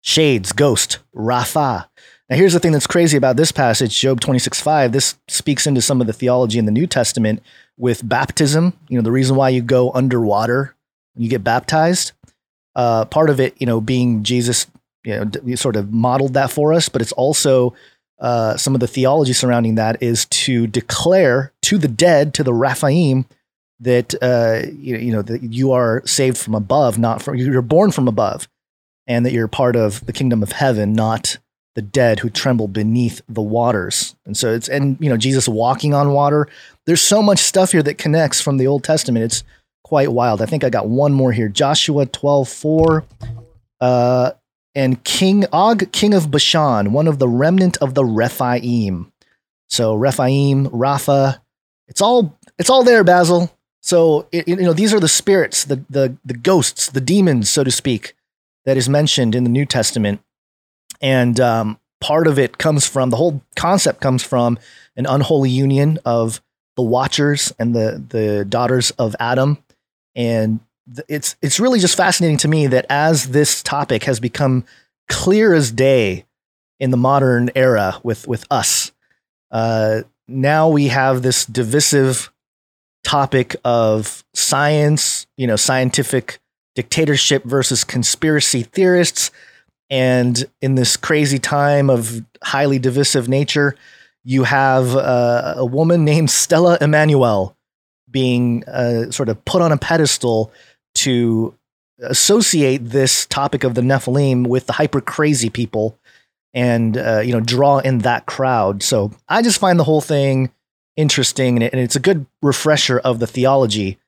S4: shades, ghost, Rapha. Now, here's the thing that's crazy about this passage, Job 26 5. This speaks into some of the theology in the New Testament with baptism. You know, the reason why you go underwater when you get baptized. Uh, part of it, you know, being Jesus, you know, d- sort of modeled that for us, but it's also uh, some of the theology surrounding that is to declare to the dead, to the Rephaim, that uh, you, you know that you are saved from above, not from you're born from above, and that you're part of the kingdom of heaven, not the dead who tremble beneath the waters. And so it's and you know Jesus walking on water. There's so much stuff here that connects from the Old Testament. It's quite wild. I think I got one more here. Joshua 12, 4. Uh, and King Og, king of Bashan, one of the remnant of the Rephaim. So Rephaim, Rapha, it's all it's all there, Basil. So it, you know these are the spirits, the the the ghosts, the demons, so to speak, that is mentioned in the New Testament, and um, part of it comes from the whole concept comes from an unholy union of the Watchers and the the daughters of Adam, and th- it's it's really just fascinating to me that as this topic has become clear as day in the modern era with with us, uh, now we have this divisive topic of science, you know, scientific dictatorship versus conspiracy theorists. And in this crazy time of highly divisive nature, you have uh, a woman named Stella Immanuel being uh, sort of put on a pedestal to associate this topic of the Nephilim with the hyper crazy people and uh, you know draw in that crowd. So I just find the whole thing interesting, and, it, and it's a good refresher of the theology,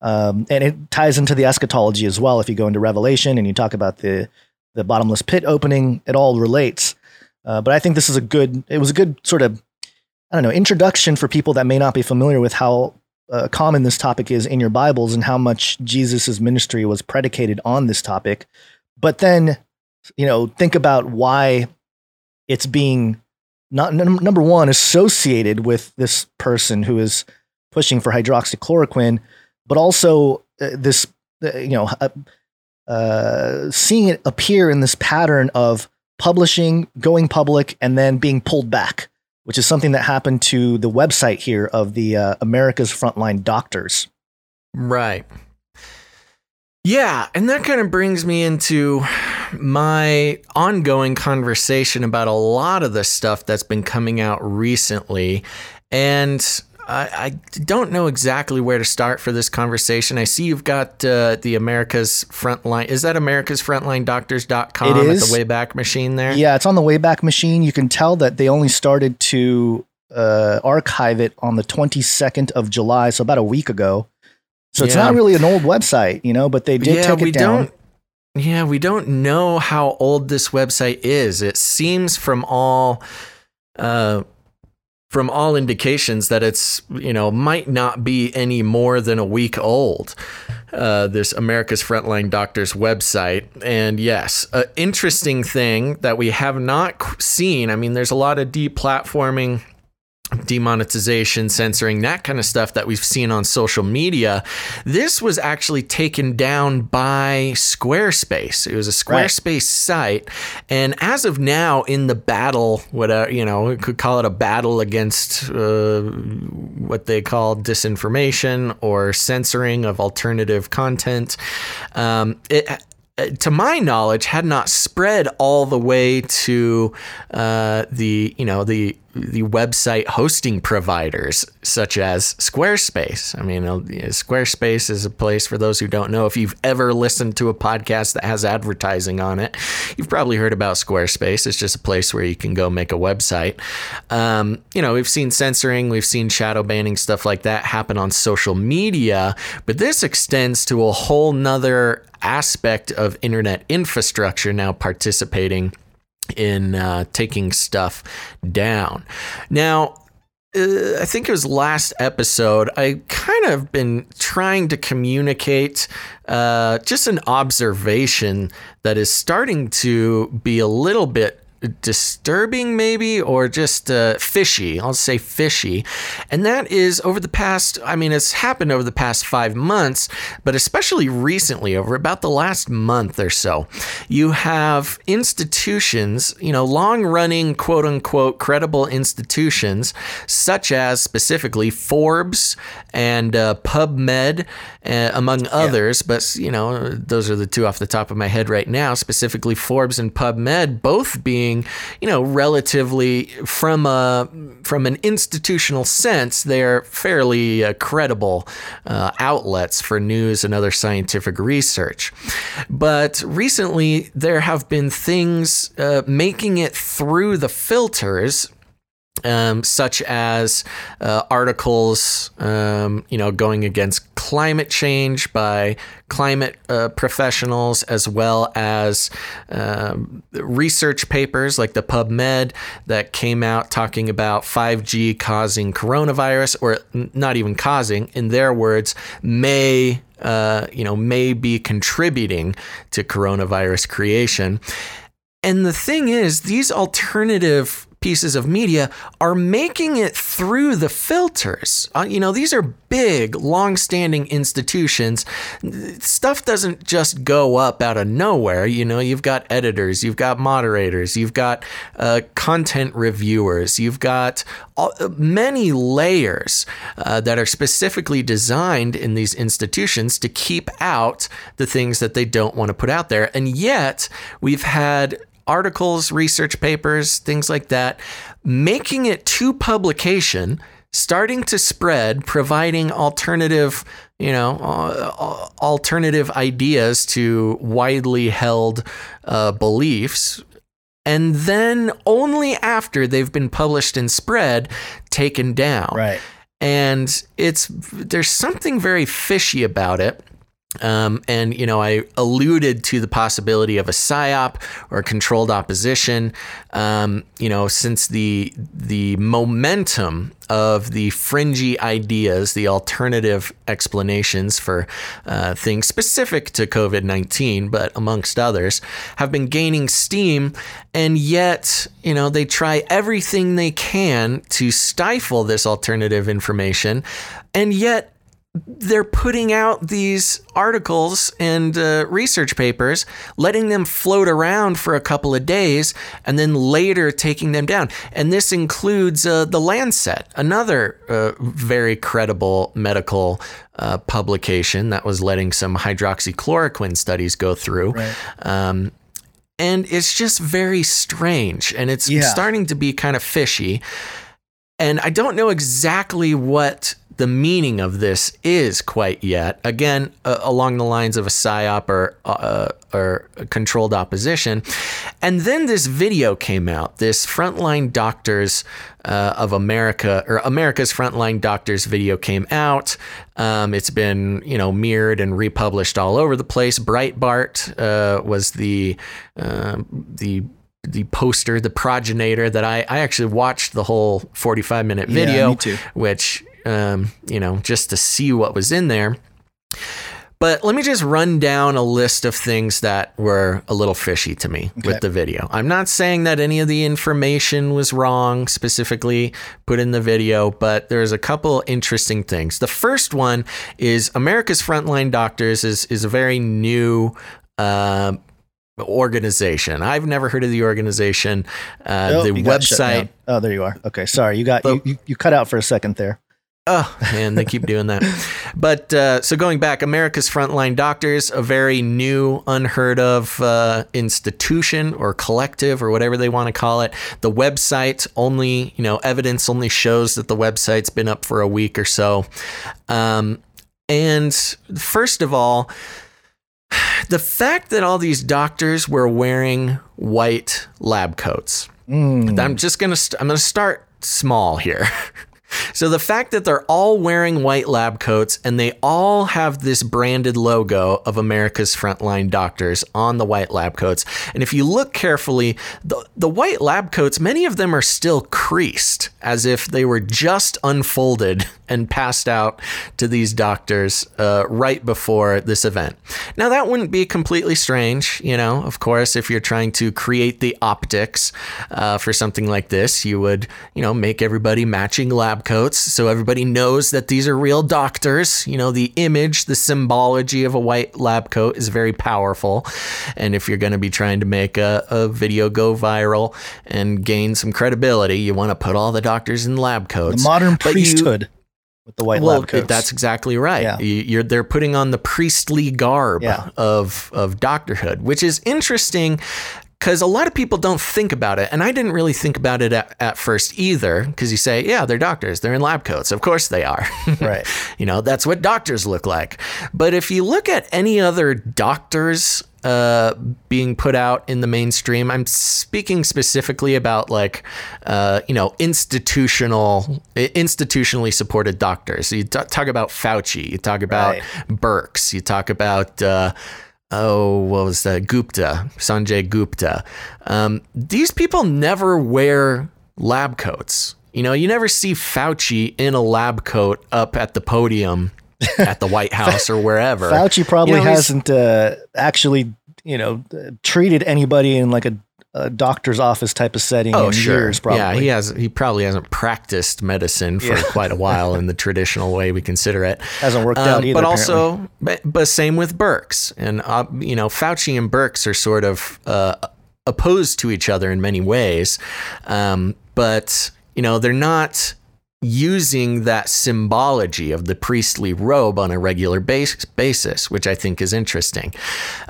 S4: um, and it ties into the eschatology as well. If you go into Revelation and you talk about the the bottomless pit opening, it all relates. Uh, but I think this is a good. It was a good sort of I don't know introduction for people that may not be familiar with how uh, common this topic is in your Bibles and how much Jesus' ministry was predicated on this topic. But then, you know, think about why it's being not num- number one associated with this person who is pushing for hydroxychloroquine, but also uh, this, uh, you know, uh, seeing it appear in this pattern of publishing, going public, and then being pulled back, which is something that happened to the website here of the uh, America's Frontline Doctors.
S1: Right. Yeah, and that kind of brings me into my ongoing conversation about a lot of the stuff that's been coming out recently. And I, I don't know exactly where to start for this conversation. I see you've got uh, the America's Frontline. Is that America's Frontline Doctors.com
S4: It
S1: at the Wayback Machine there?
S4: Yeah, it's on the Wayback Machine. You can tell that they only started to uh, archive it on the 22nd of July, so about a week ago. So it's
S1: Yeah.
S4: not really an old website, you know, but they did
S1: yeah,
S4: take
S1: we
S4: it down.
S1: don't. Yeah, we don't know how old this website is. It seems from all, uh, from all indications that it's you know might not be any more than a week old. Uh, this America's Frontline Doctors website, and yes, an interesting thing that we have not seen. I mean, there's a lot of deplatforming demonetization, censoring, that kind of stuff that we've seen on social media. This was actually taken down by Squarespace. It was a
S4: Right.
S1: Squarespace site. And as of now, in the battle, whatever, you know, we could call it a battle against uh, what they call disinformation or censoring of alternative content. Um, it, uh, to my knowledge, had not spread all the way to uh, the you know the the website hosting providers such as Squarespace. I mean, uh, Squarespace is a place for those who don't know. If you've ever listened to a podcast that has advertising on it, you've probably heard about Squarespace. It's just a place where you can go make a website. Um, you know, we've seen censoring, we've seen shadow banning, stuff like that happen on social media, but this extends to a whole nother aspect of internet infrastructure now participating in uh, taking stuff down. Now, uh, I think it was last episode, I kind of been trying to communicate uh, just an observation that is starting to be a little bit disturbing, maybe, or just uh, fishy. I'll say fishy. And that is over the past, I mean, it's happened over the past five months, but especially recently, over about the last month or so. You have institutions, you know, long running, quote unquote, credible institutions, such as specifically Forbes and uh, PubMed, uh, among others. But, you know, those are the two off the top of my head right now, specifically Forbes and PubMed, both being, you know, relatively from a from an institutional sense, they're fairly uh, credible uh, outlets for news and other scientific research. But recently, there have been things uh, making it through the filters um, such as uh, articles, um, you know, going against climate change by climate uh, professionals, as well as um, research papers like the PubMed that came out talking about 5G causing coronavirus, or not even causing, in their words, may. Uh, you know, may be contributing to coronavirus creation. And the thing is, these alternative pieces of media are making it through the filters. Uh, you know, these are big, long-standing institutions. Stuff doesn't just go up out of nowhere. You know, you've got editors, you've got moderators, you've got uh, content reviewers, you've got all, many layers uh, that are specifically designed in these institutions to keep out the things that they don't want to put out there. And yet, we've had articles, research papers, things like that, making it to publication, starting to spread, providing alternative, you know, uh, alternative ideas to widely held uh, beliefs. And then only after they've been published and spread, taken down.
S4: Right.
S1: And it's there's something very fishy about it. Um, and you know, I alluded to the possibility of a psyop or controlled opposition. Um, you know, since the the momentum of the fringy ideas, the alternative explanations for uh, things specific to COVID nineteen, but amongst others, have been gaining steam, and yet you know they try everything they can to stifle this alternative information, and yet they're putting out these articles and uh, research papers, letting them float around for a couple of days, and then later taking them down. And this includes uh, the Lancet, another uh, very credible medical uh, publication that was letting some hydroxychloroquine studies go through.
S4: Right.
S1: Um, and it's just very strange, and it's
S4: Yeah.
S1: starting to be kind of fishy. And I don't know exactly what the meaning of this is quite yet. Again, uh, along the lines of a psyop or uh, or controlled opposition. And then this video came out. This frontline doctors uh, of America or America's frontline doctors video came out. Um, it's been you know mirrored and republished all over the place. Breitbart uh, was the um the the poster, the progenitor that I, I actually watched the whole 45 minute
S4: Yeah,
S1: video,
S4: me too.
S1: which, um, you know, just to see what was in there. But let me just run down a list of things that were a little fishy to me
S4: Okay.
S1: with the video. I'm not saying that any of the information was wrong, specifically put in the video, but there's a couple interesting things. The first one is America's Frontline Doctors is, is a very new uh, organization. I've never heard of the organization. Uh,
S4: Oh,
S1: the
S4: you got shut
S1: website.
S4: Oh, there you are. Okay, sorry. You got you, you cut out for a second there.
S1: Oh, man, they keep doing that. But uh, so going back, America's Frontline Doctors, a very new, unheard of uh, institution or collective or whatever they want to call it. The website only, you know, evidence only shows that the website's been up for a week or so. Um, and first of all, the fact that all these doctors were wearing white lab coats.
S4: Mm.
S1: I'm just gonna st- I'm gonna start small here. So the fact that they're all wearing white lab coats and they all have this branded logo of America's frontline doctors on the white lab coats. And if you look carefully, the, the white lab coats, many of them are still creased as if they were just unfolded and passed out to these doctors uh, right before this event. Now, that wouldn't be completely strange, you know, of course, if you're trying to create the optics uh, for something like this, you would, you know, make everybody matching lab coats so everybody knows that these are real doctors. You know, the image, the symbology of a white lab coat is very powerful. And if you're going to be trying to make a, a video go viral and gain some credibility, you want to put all the doctors in lab coats.
S4: The modern
S1: But you-
S4: priesthood with the white
S1: well,
S4: lab coats.
S1: that's exactly right.
S4: Yeah.
S1: You, you're they're putting on the priestly garb
S4: Yeah.
S1: of of doctorhood, which is interesting because a lot of people don't think about it, and I didn't really think about it at, at first either. Because you say, yeah, they're doctors, they're in lab coats, of course they are.
S4: Right.
S1: you know, that's what doctors look like. But if you look at any other doctors uh, being put out in the mainstream, I'm speaking specifically about like, uh, you know, institutional, institutionally supported doctors. You t- talk about Fauci, you talk about
S4: Right.
S1: Birx, you talk about. Uh, Oh, what was that? Gupta, Sanjay Gupta. Um, these people never wear lab coats. You know, you never see Fauci in a lab coat up at the podium at the White House or wherever.
S4: Fauci probably
S1: You know,
S4: hasn't uh, actually, you know, treated anybody in like a, a doctor's office type of setting
S1: Oh,
S4: in
S1: sure.
S4: years. Probably.
S1: Yeah, he has. He probably hasn't practiced medicine for
S4: Yeah.
S1: quite a while in the traditional way we consider it.
S4: Hasn't worked out either,
S1: Um, But also, but, but same with Birx, and uh, you know, Fauci and Birx are sort of uh, opposed to each other in many ways, um, but you know, they're not using that symbology of the priestly robe on a regular base, basis, which I think is interesting.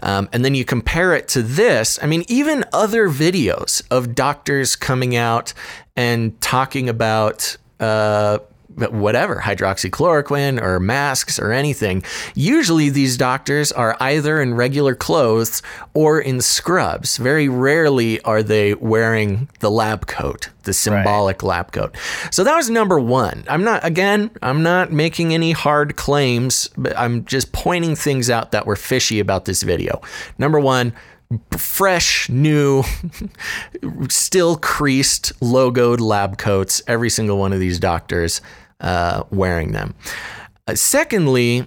S1: Um, and then you compare it to this. I mean, even other videos of doctors coming out and talking about. Uh, whatever hydroxychloroquine or masks or anything usually these doctors are either in regular clothes or in scrubs. Very rarely are they wearing the lab coat the symbolic lab coat. So that was number one. I'm not again i'm not making any hard claims but i'm just pointing things out that were fishy about this video. Number one fresh, new, still creased, logoed lab coats. Every single one of these doctors uh, wearing them. Uh, secondly,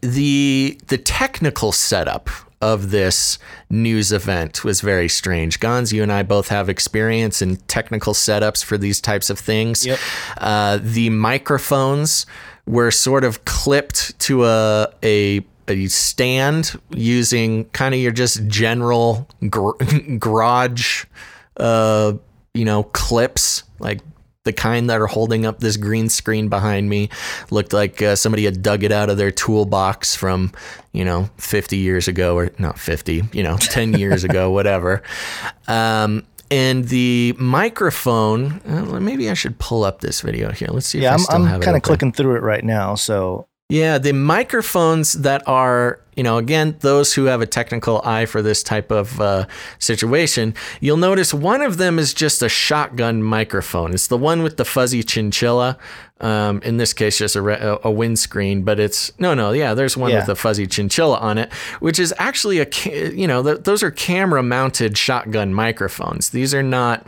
S1: the the technical setup of this news event was very strange. Gonz, you and I both have experience in technical setups for these types of things.
S4: Yep.
S1: Uh, the microphones were sort of clipped to a a a stand using kind of your just general gr- garage, uh, you know, clips like the kind that are holding up this green screen behind me looked like uh, somebody had dug it out of their toolbox from you know 50 years ago or not 50 you know 10 years ago whatever um, and the microphone uh, maybe i should pull up this video here let's see if
S4: yeah,
S1: I
S4: I'm,
S1: still
S4: I'm
S1: it
S4: kind of clicking through it right now. So
S1: Yeah, the microphones that are, you know, again, those who have a technical eye for this type of uh, situation, you'll notice one of them is just a shotgun microphone. It's the one with the fuzzy chinchilla. Um, in this case, just a, re- a windscreen, but it's no, no, yeah. There's one
S4: Yeah.
S1: with a fuzzy chinchilla on it, which is actually a, ca- you know, th- those are camera-mounted shotgun microphones. These are not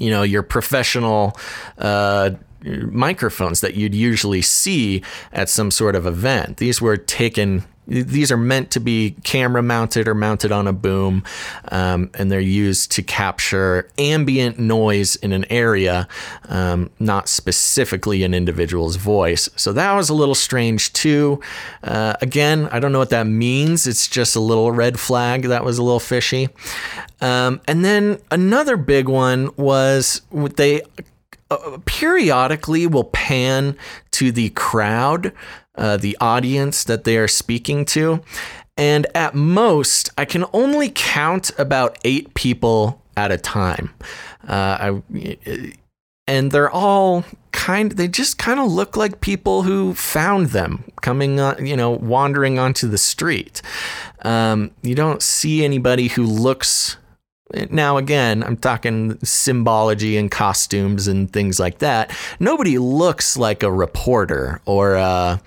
S1: you know your professional uh, microphones that you'd usually see at some sort of event. These were taken. These are meant to be camera mounted or mounted on a boom, um, and they're used to capture ambient noise in an area, um, not specifically an individual's voice. So that was a little strange too. Uh, again, I don't know what that means. It's just a little red flag that was a little fishy. Um, and then another big one was they uh, periodically will pan to the crowd, uh, the audience that they are speaking to. And at most, I can only count about eight people at a time. Uh, I, and they're all kind they just kind of look like people who found them coming you know wandering onto the street um, you don't see anybody who looks Now, again, I'm talking symbology and costumes and things like that. Nobody looks like a reporter or, uh,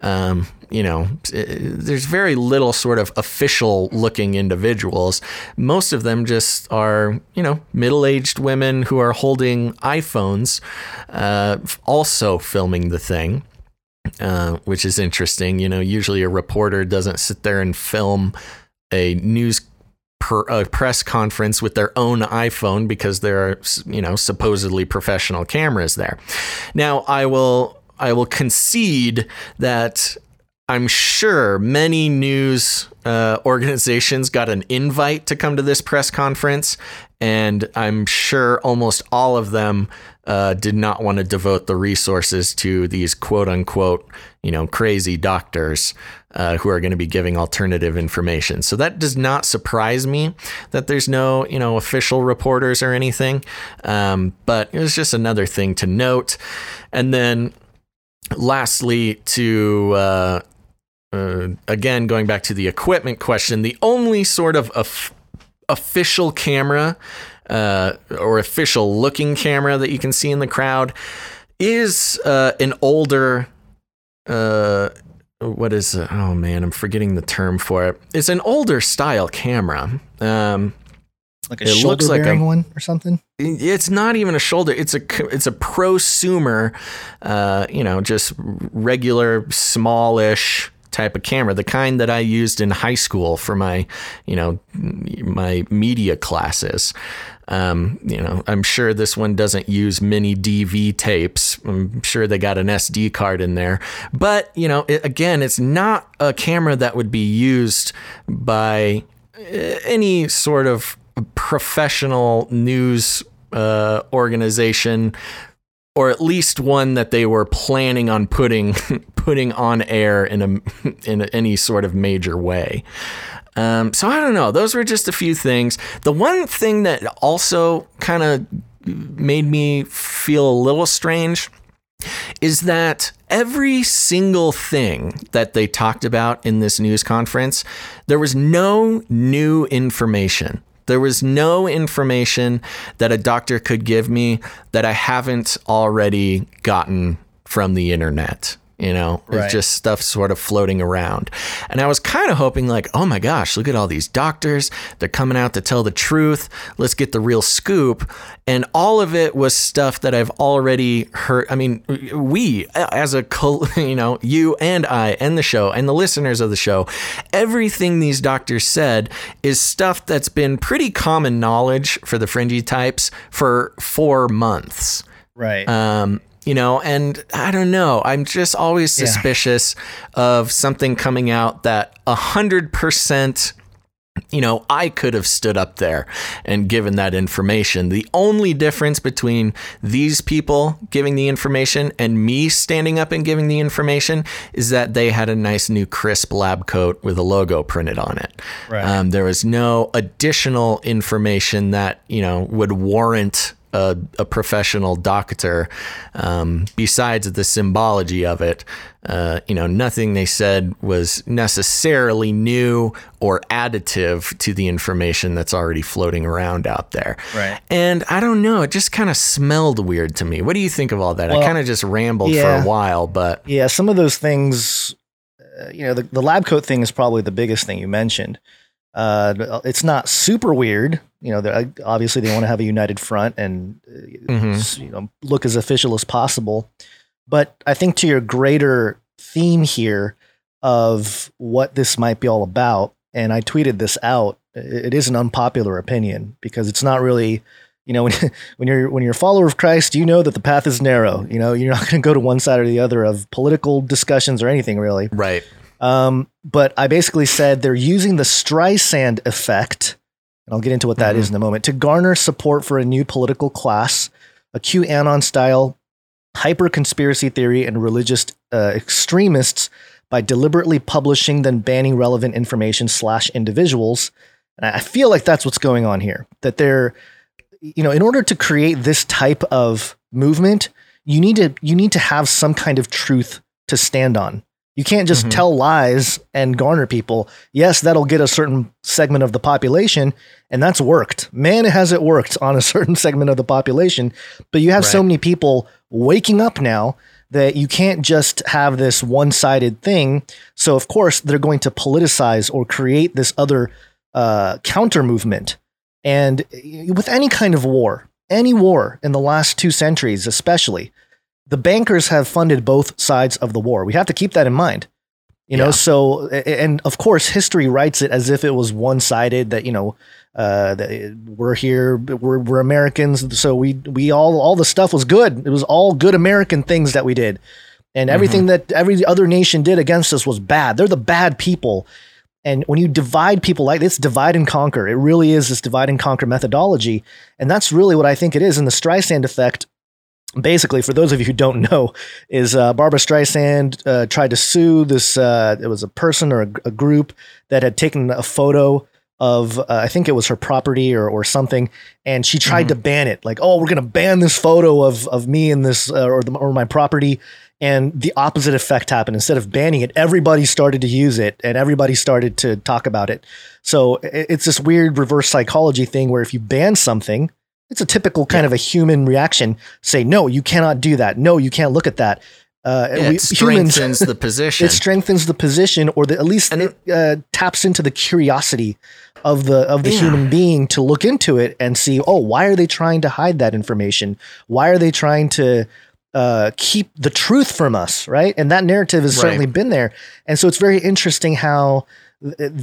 S1: um, you know, there's very little sort of official looking individuals. Most of them just are, you know, middle aged women who are holding iPhones, uh, also filming the thing. Uh, which is interesting. You know, usually a reporter doesn't sit there and film a news per, a press conference with their own iPhone because there are you know supposedly professional cameras there. Now I will I will concede that I'm sure many news uh, organizations got an invite to come to this press conference, and I'm sure almost all of them uh, did not want to devote the resources to these quote unquote, you know, crazy doctors uh, who are going to be giving alternative information. So that does not surprise me that there's no, you know, official reporters or anything. Um, but it was just another thing to note. And then lastly, to uh, uh, again, going back to the equipment question, the only sort of of official camera uh, or official looking camera that you can see in the crowd is uh, an older. What is it? Oh man, I'm forgetting the term for it. It's an older style camera. Um,
S4: Like a
S1: It
S4: shoulder
S1: looks like a-
S4: one or something.
S1: it's not even a shoulder. It's a it's a prosumer, uh, you know, just regular smallish type of camera, the kind that I used in high school for my, you know, my media classes. Um, you know, I'm sure this one doesn't use mini DV tapes. I'm sure they got an SD card in there. But, you know, it, again, it's not a camera that would be used by uh, any sort of professional news uh, organization or at least one that they were planning on putting putting on air in a in any sort of major way. Um, so I don't know. Those were just a few things. The one thing that also kind of made me feel a little strange is that every single thing that they talked about in this news conference, there was no new information. There was no information that a doctor could give me that I haven't already gotten from the internet. You know,
S4: Right.
S1: it's just stuff sort of floating around. And I was kind of hoping, like, oh my gosh, look at all these doctors. They're coming out to tell the truth. Let's get the real scoop. And all of it was stuff that I've already heard. I mean, we, as a, you know, you and I and the show and the listeners of the show, everything these doctors said is stuff that's been pretty common knowledge for the fringy types for four months.
S4: Right.
S1: Um, you know, and I don't know. I'm just always
S4: Yeah.
S1: suspicious of something coming out that a hundred percent. You know, I could have stood up there and given that information. The only difference between these people giving the information and me standing up and giving the information is that they had a nice new crisp lab coat with a logo printed on it.
S4: Right.
S1: Um, there was no additional information that, you know, would warrant a, a professional doctor um, besides the symbology of it. Uh, you know, nothing they said was necessarily new or additive to the information that's already floating around out there.
S4: Right.
S1: And I don't know, it just kind of smelled weird to me. What do you think of all that? I kind of just rambled
S4: yeah.
S1: for a while, but
S4: Yeah, some of those things, uh, you know, the, the lab coat thing is probably the biggest thing you mentioned. Uh, it's not super weird. You know, obviously they want to have a united front and uh,
S1: Mhm.
S4: you know look as official as possible. But I think to your greater theme here of what this might be all about, and I tweeted this out. It it is an unpopular opinion because it's not really you know when, when you're when you're a follower of Christ, you know that the path is narrow. You know you're not going to go to one side or the other of political discussions or anything really.
S1: right.
S4: Um, but I basically said they're using the Streisand effect, and I'll get into what that is in a moment, to garner support for a new political class, a QAnon style hyper conspiracy theory and religious uh, extremists by deliberately publishing then banning relevant information slash individuals. And I feel like that's what's going on here. That they're, you know, in order to create this type of movement, you need to you need to have some kind of truth to stand on. You can't just
S1: Mm-hmm.
S4: tell lies and garner people. Yes, that'll get a certain segment of the population, and that's worked. Man, has it worked on a certain segment of the population. But you have so many people waking up now that you can't just have this one sided thing. So, of course, they're going to politicize or create this other uh, counter movement. And with any kind of war, any war in the last two centuries, especially, the bankers have funded both sides of the war. We have to keep that in mind. You know,
S1: Yeah.
S4: so and of course, history writes it as if it was one sided. That you know, uh, that we're here, we're we're Americans, so we we all all the stuff was good. It was all good American things that we did, and everything that every other nation did against us was bad. They're the bad people. And when you divide people like this, divide and conquer. It really is this divide and conquer methodology, and that's really what I think it is. And the Streisand effect basically, for those of you who don't know, is uh, Barbara Streisand uh, tried to sue this. Uh, it was a person or a, a group that had taken a photo of, uh, I think it was her property or or something, and she tried to ban it. Like, oh, we're gonna ban this photo of of me and this uh, or the, or my property. And the opposite effect happened. Instead of banning it, everybody started to use it, and everybody started to talk about it. So it's this weird reverse psychology thing where if you ban something, it's a typical kind of a human reaction. Say, no, you cannot do that. No, you can't look at that. Uh,
S1: Yeah,
S4: we-
S1: it strengthens the position.
S4: it strengthens the position, or the, at least
S1: And-
S4: it uh, taps into the curiosity of the of the
S1: Yeah.
S4: human being to look into it and see, oh, why are they trying to hide that information? Why are they trying to uh, keep the truth from us? Right, and that narrative has
S1: Right.
S4: certainly been there, and so it's very interesting how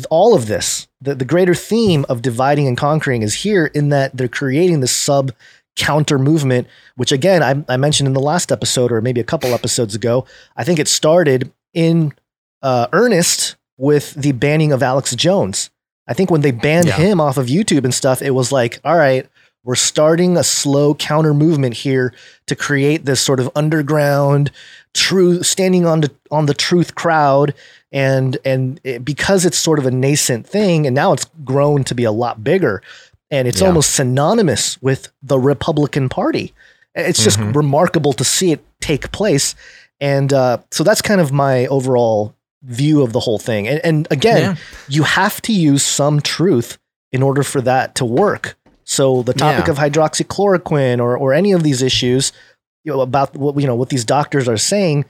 S4: all of this, the, the greater theme of dividing and conquering, is here in that they're creating this sub counter movement, which again I, I mentioned in the last episode or maybe a couple episodes ago. I think it started in uh, earnest with the banning of Alex Jones. I think when they banned
S1: Yeah.
S4: him off of YouTube and stuff, it was like, all right, we're starting a slow counter movement here to create this sort of underground true standing on the on the truth crowd and and it, because it's sort of a nascent thing and now it's grown to be a lot bigger and it's
S1: Yeah.
S4: almost synonymous with the Republican Party. It's just
S1: Mhm.
S4: remarkable to see it take place, and uh, so that's kind of my overall view of the whole thing. And, and again,
S1: Yeah.
S4: you have to use some truth in order for that to work. So the topic
S1: Yeah.
S4: of hydroxychloroquine or or any of these issues, you know, about what you know what these doctors are saying,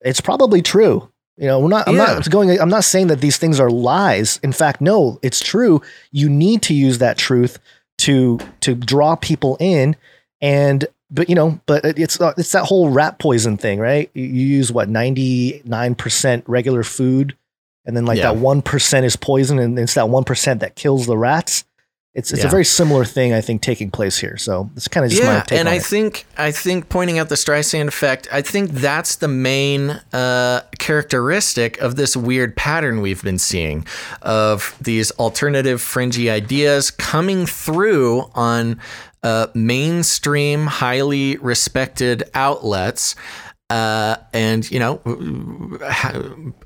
S4: it's probably true. You know, we're not. I'm
S1: Yeah.
S4: not going. I'm not saying that these things are lies. In fact, no, it's true. You need to use that truth to to draw people in, and but you know, but it's uh, it's that whole rat poison thing, right? You use what ninety nine percent regular food, and then like
S1: Yeah.
S4: that one percent is poison, and it's that one percent that kills the rats. It's it's a very similar thing, I think, taking place here. So it's kind of just my
S1: yeah, and I
S4: it.
S1: think I think pointing out the Streisand effect, I think that's the main uh, characteristic of this weird pattern we've been seeing of these alternative fringy ideas coming through on uh, mainstream, highly respected outlets. Uh, and you know,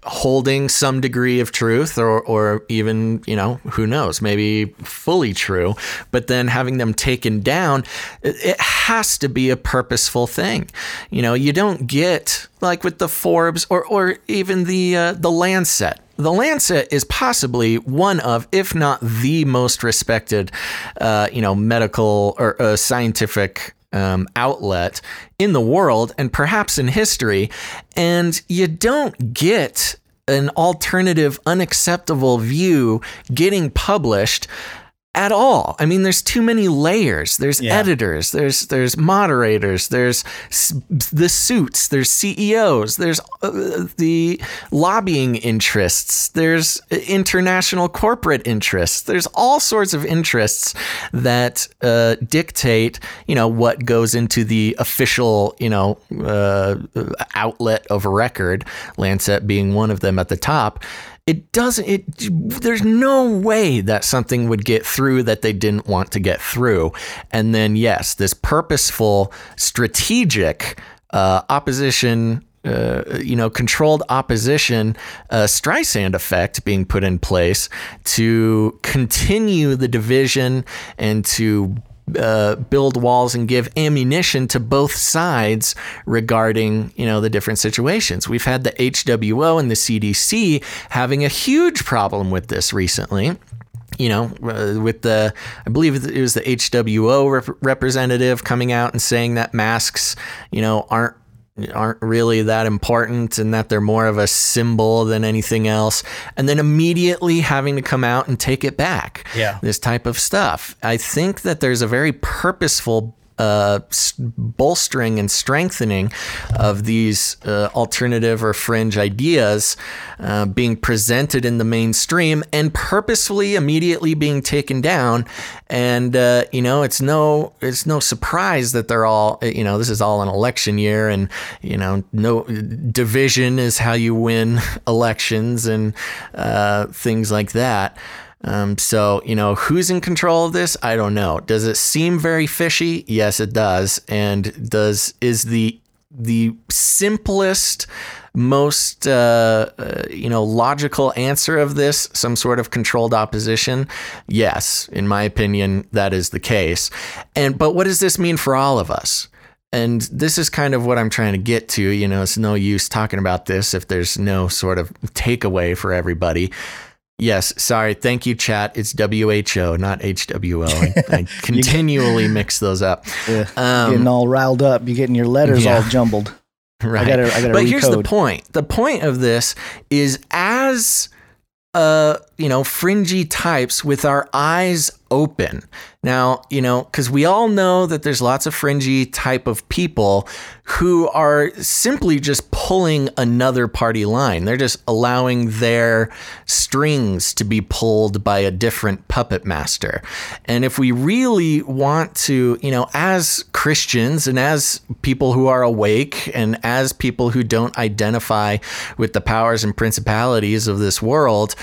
S1: holding some degree of truth, or or even you know, who knows, maybe fully true, but then having them taken down, it, has to be a purposeful thing. You know, you don't get like with the Forbes or or even the uh, the Lancet. The Lancet is possibly one of, if not the most respected, uh, you know, medical or uh, scientific um, outlet in the world and perhaps in history. And you don't get an alternative, unacceptable view getting published at all. I mean, there's too many layers. There's
S4: Yeah.
S1: editors. There's there's moderators. There's the suits. There's CEOs. There's uh, the lobbying interests. There's international corporate interests. There's all sorts of interests that uh, dictate, you know, what goes into the official, you know, uh, outlet of record. Lancet being one of them at the top it doesn't it there's no way that something would get through that they didn't want to get through. And then yes this purposeful strategic uh, opposition uh, you know, controlled opposition, uh, Streisand effect being put in place to continue the division and to uh, build walls and give ammunition to both sides regarding you know the different situations. We've had the HWO and the CDC having a huge problem with this recently you know, uh, with the, I believe it was the HWO rep- representative coming out and saying that masks, you know, aren't aren't really that important and that they're more of a symbol than anything else. And then immediately having to come out and take it back.
S4: Yeah.
S1: this type of stuff. I think that there's a very purposeful uh, bolstering and strengthening of these uh, alternative or fringe ideas uh, being presented in the mainstream and purposefully immediately being taken down. And uh, you know, it's no it's no surprise that they're all you know this is all an election year, and you know, no division is how you win elections and uh, things like that. Um, so, you know, who's in control of this? I don't know. Does it seem very fishy? Yes, it does. And does is the the simplest, most uh, uh, you know logical answer of this some sort of controlled opposition? Yes, in my opinion, that is the case. And but what does this mean for all of us? And this is kind of what I'm trying to get to. You know, it's no use talking about this if there's no sort of takeaway for everybody. Yes, sorry. Thank you, chat. It's WHO, not HWO. I, I continually mix those up.
S4: Yeah.
S1: Um,
S4: getting all riled up. You're getting your letters
S1: yeah.
S4: all jumbled.
S1: Right.
S4: I gotta- I gotta
S1: but here's the point. The point of this is as uh, you know, fringy types with our eyes open. Now, you know, because we all know that there's lots of fringy type of people who are simply just pulling another party line. They're just allowing their strings to be pulled by a different puppet master. And if we really want to, you know, as Christians and as people who are awake and as people who don't identify with the powers and principalities of this world,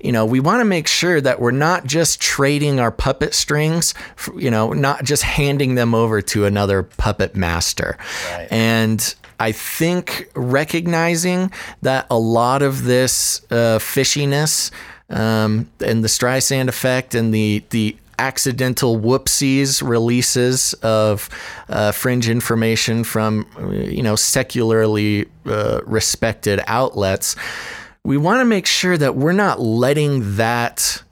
S1: you know, we want to make sure that we're not just trading our puppet strings, you know, not just handing them over to another puppet master. And I think recognizing that a lot of this uh, fishiness um, and the Streisand effect and the the accidental whoopsies releases of uh, fringe information from uh, you know secularly uh, respected outlets, we want to make sure that we're not letting that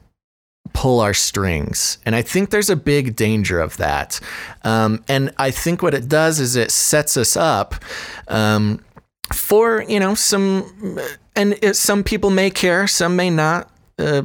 S1: pull our strings. And I think there's a big danger of that. Um, and I think what it does is it sets us up um, for, you know, some, and it, some people may care, some may not, uh,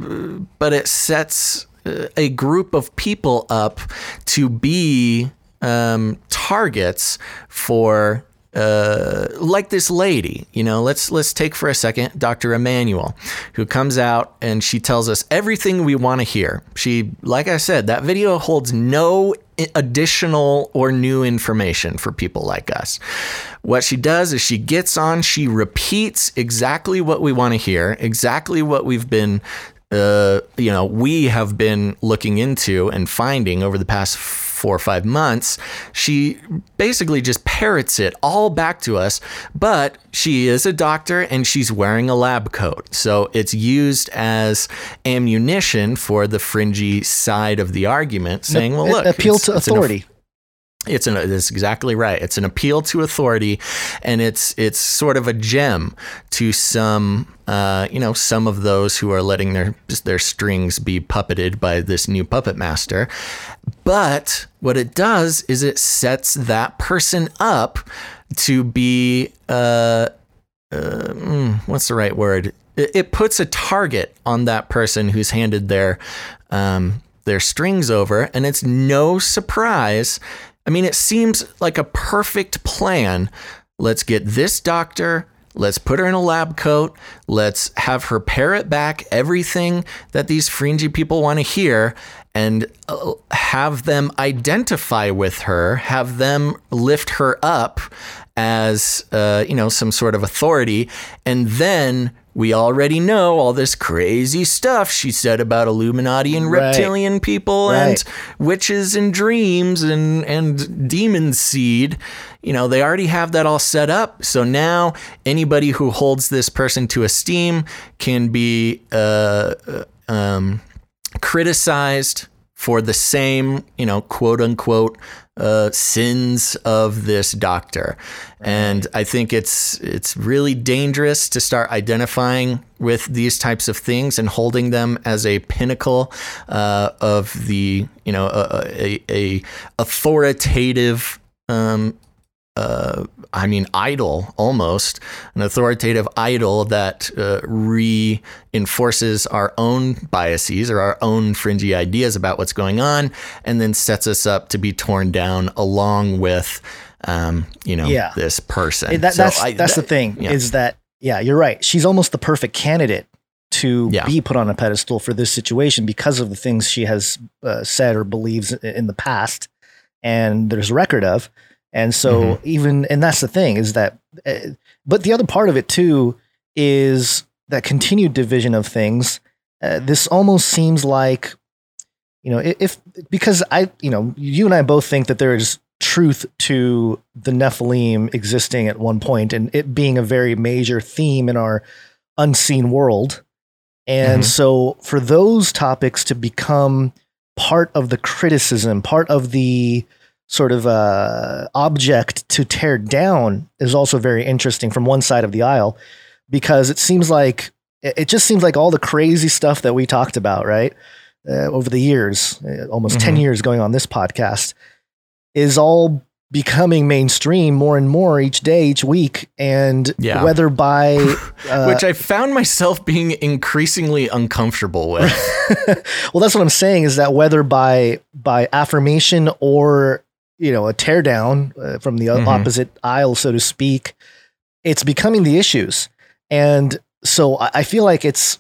S1: but it sets uh, a group of people up to be um, targets for uh, like this lady, you know, let's let's take for a second Dr. Immanuel, who comes out and she tells us everything we want to hear. She, like I said, that video holds no additional or new information for people like us. What she does is she gets on, she repeats exactly what we want to hear, exactly what we've been uh, you know, we have been looking into and finding over the past four or five months, she basically just parrots it all back to us. But she is a doctor and she's wearing a lab coat. So it's used as ammunition for the fringy side of the argument, saying, well, look,
S4: appeal to authority.
S1: It's an that's exactly right. It's an appeal to authority, and it's it's sort of a gem to some uh, you know some of those who are letting their their strings be puppeted by this new puppet master. But what it does is it sets that person up to be uh, uh, mm, what's the right word? It, it puts a target on that person who's handed their um, their strings over, and it's no surprise. I mean, it seems like a perfect plan. Let's get this doctor. Let's put her in a lab coat. Let's have her parrot back everything that these fringy people want to hear and uh, have them identify with her, have them lift her up as uh, you know some sort of authority, and then we already know all this crazy stuff she said about Illuminati and
S4: Right.
S1: reptilian people
S4: Right.
S1: and witches and dreams and and demon seed. You know they already have that all set up. So now anybody who holds this person to esteem can be uh, uh, um, criticized for the same, you know, quote unquote uh, sins of this doctor. And I think it's it's really dangerous to start identifying with these types of things and holding them as a pinnacle uh, of the you know a, a, a authoritative um, uh, I mean, idol almost, an authoritative idol that uh, reinforces our own biases or our own fringy ideas about what's going on, and then sets us up to be torn down along with, um, you know,
S4: Yeah.
S1: this person.
S4: That,
S1: So
S4: that's
S1: I-
S4: that's the thing
S1: yeah.
S4: is that yeah, you're right. She's almost the perfect candidate to
S1: Yeah.
S4: be put on a pedestal for this situation because of the things she has uh, said or believes in the past, and there's a record of. And so
S1: Mm-hmm.
S4: even and that's the thing is that, uh, but the other part of it too is that continued division of things. Uh, this almost seems like, you know, if because I, you know, you and I both think that there is truth to the Nephilim existing at one point and it being a very major theme in our unseen world. And
S1: Mhm.
S4: so for those topics to become part of the criticism, part of the sort of uh, object to tear down is also very interesting from one side of the aisle because it seems like it just seems like all the crazy stuff that we talked about, right? Uh, over the years, uh, almost 10
S1: Mhm.
S4: years going on this podcast, is all becoming mainstream more and more each day, each week. And
S1: Yeah.
S4: whether by, uh,
S1: Which I found myself being increasingly uncomfortable with.
S4: well, that's what I'm saying is that whether by by affirmation or you know a teardown uh, from the
S1: Mhm.
S4: opposite aisle, so to speak, it's becoming the issues, and so I, I feel like it's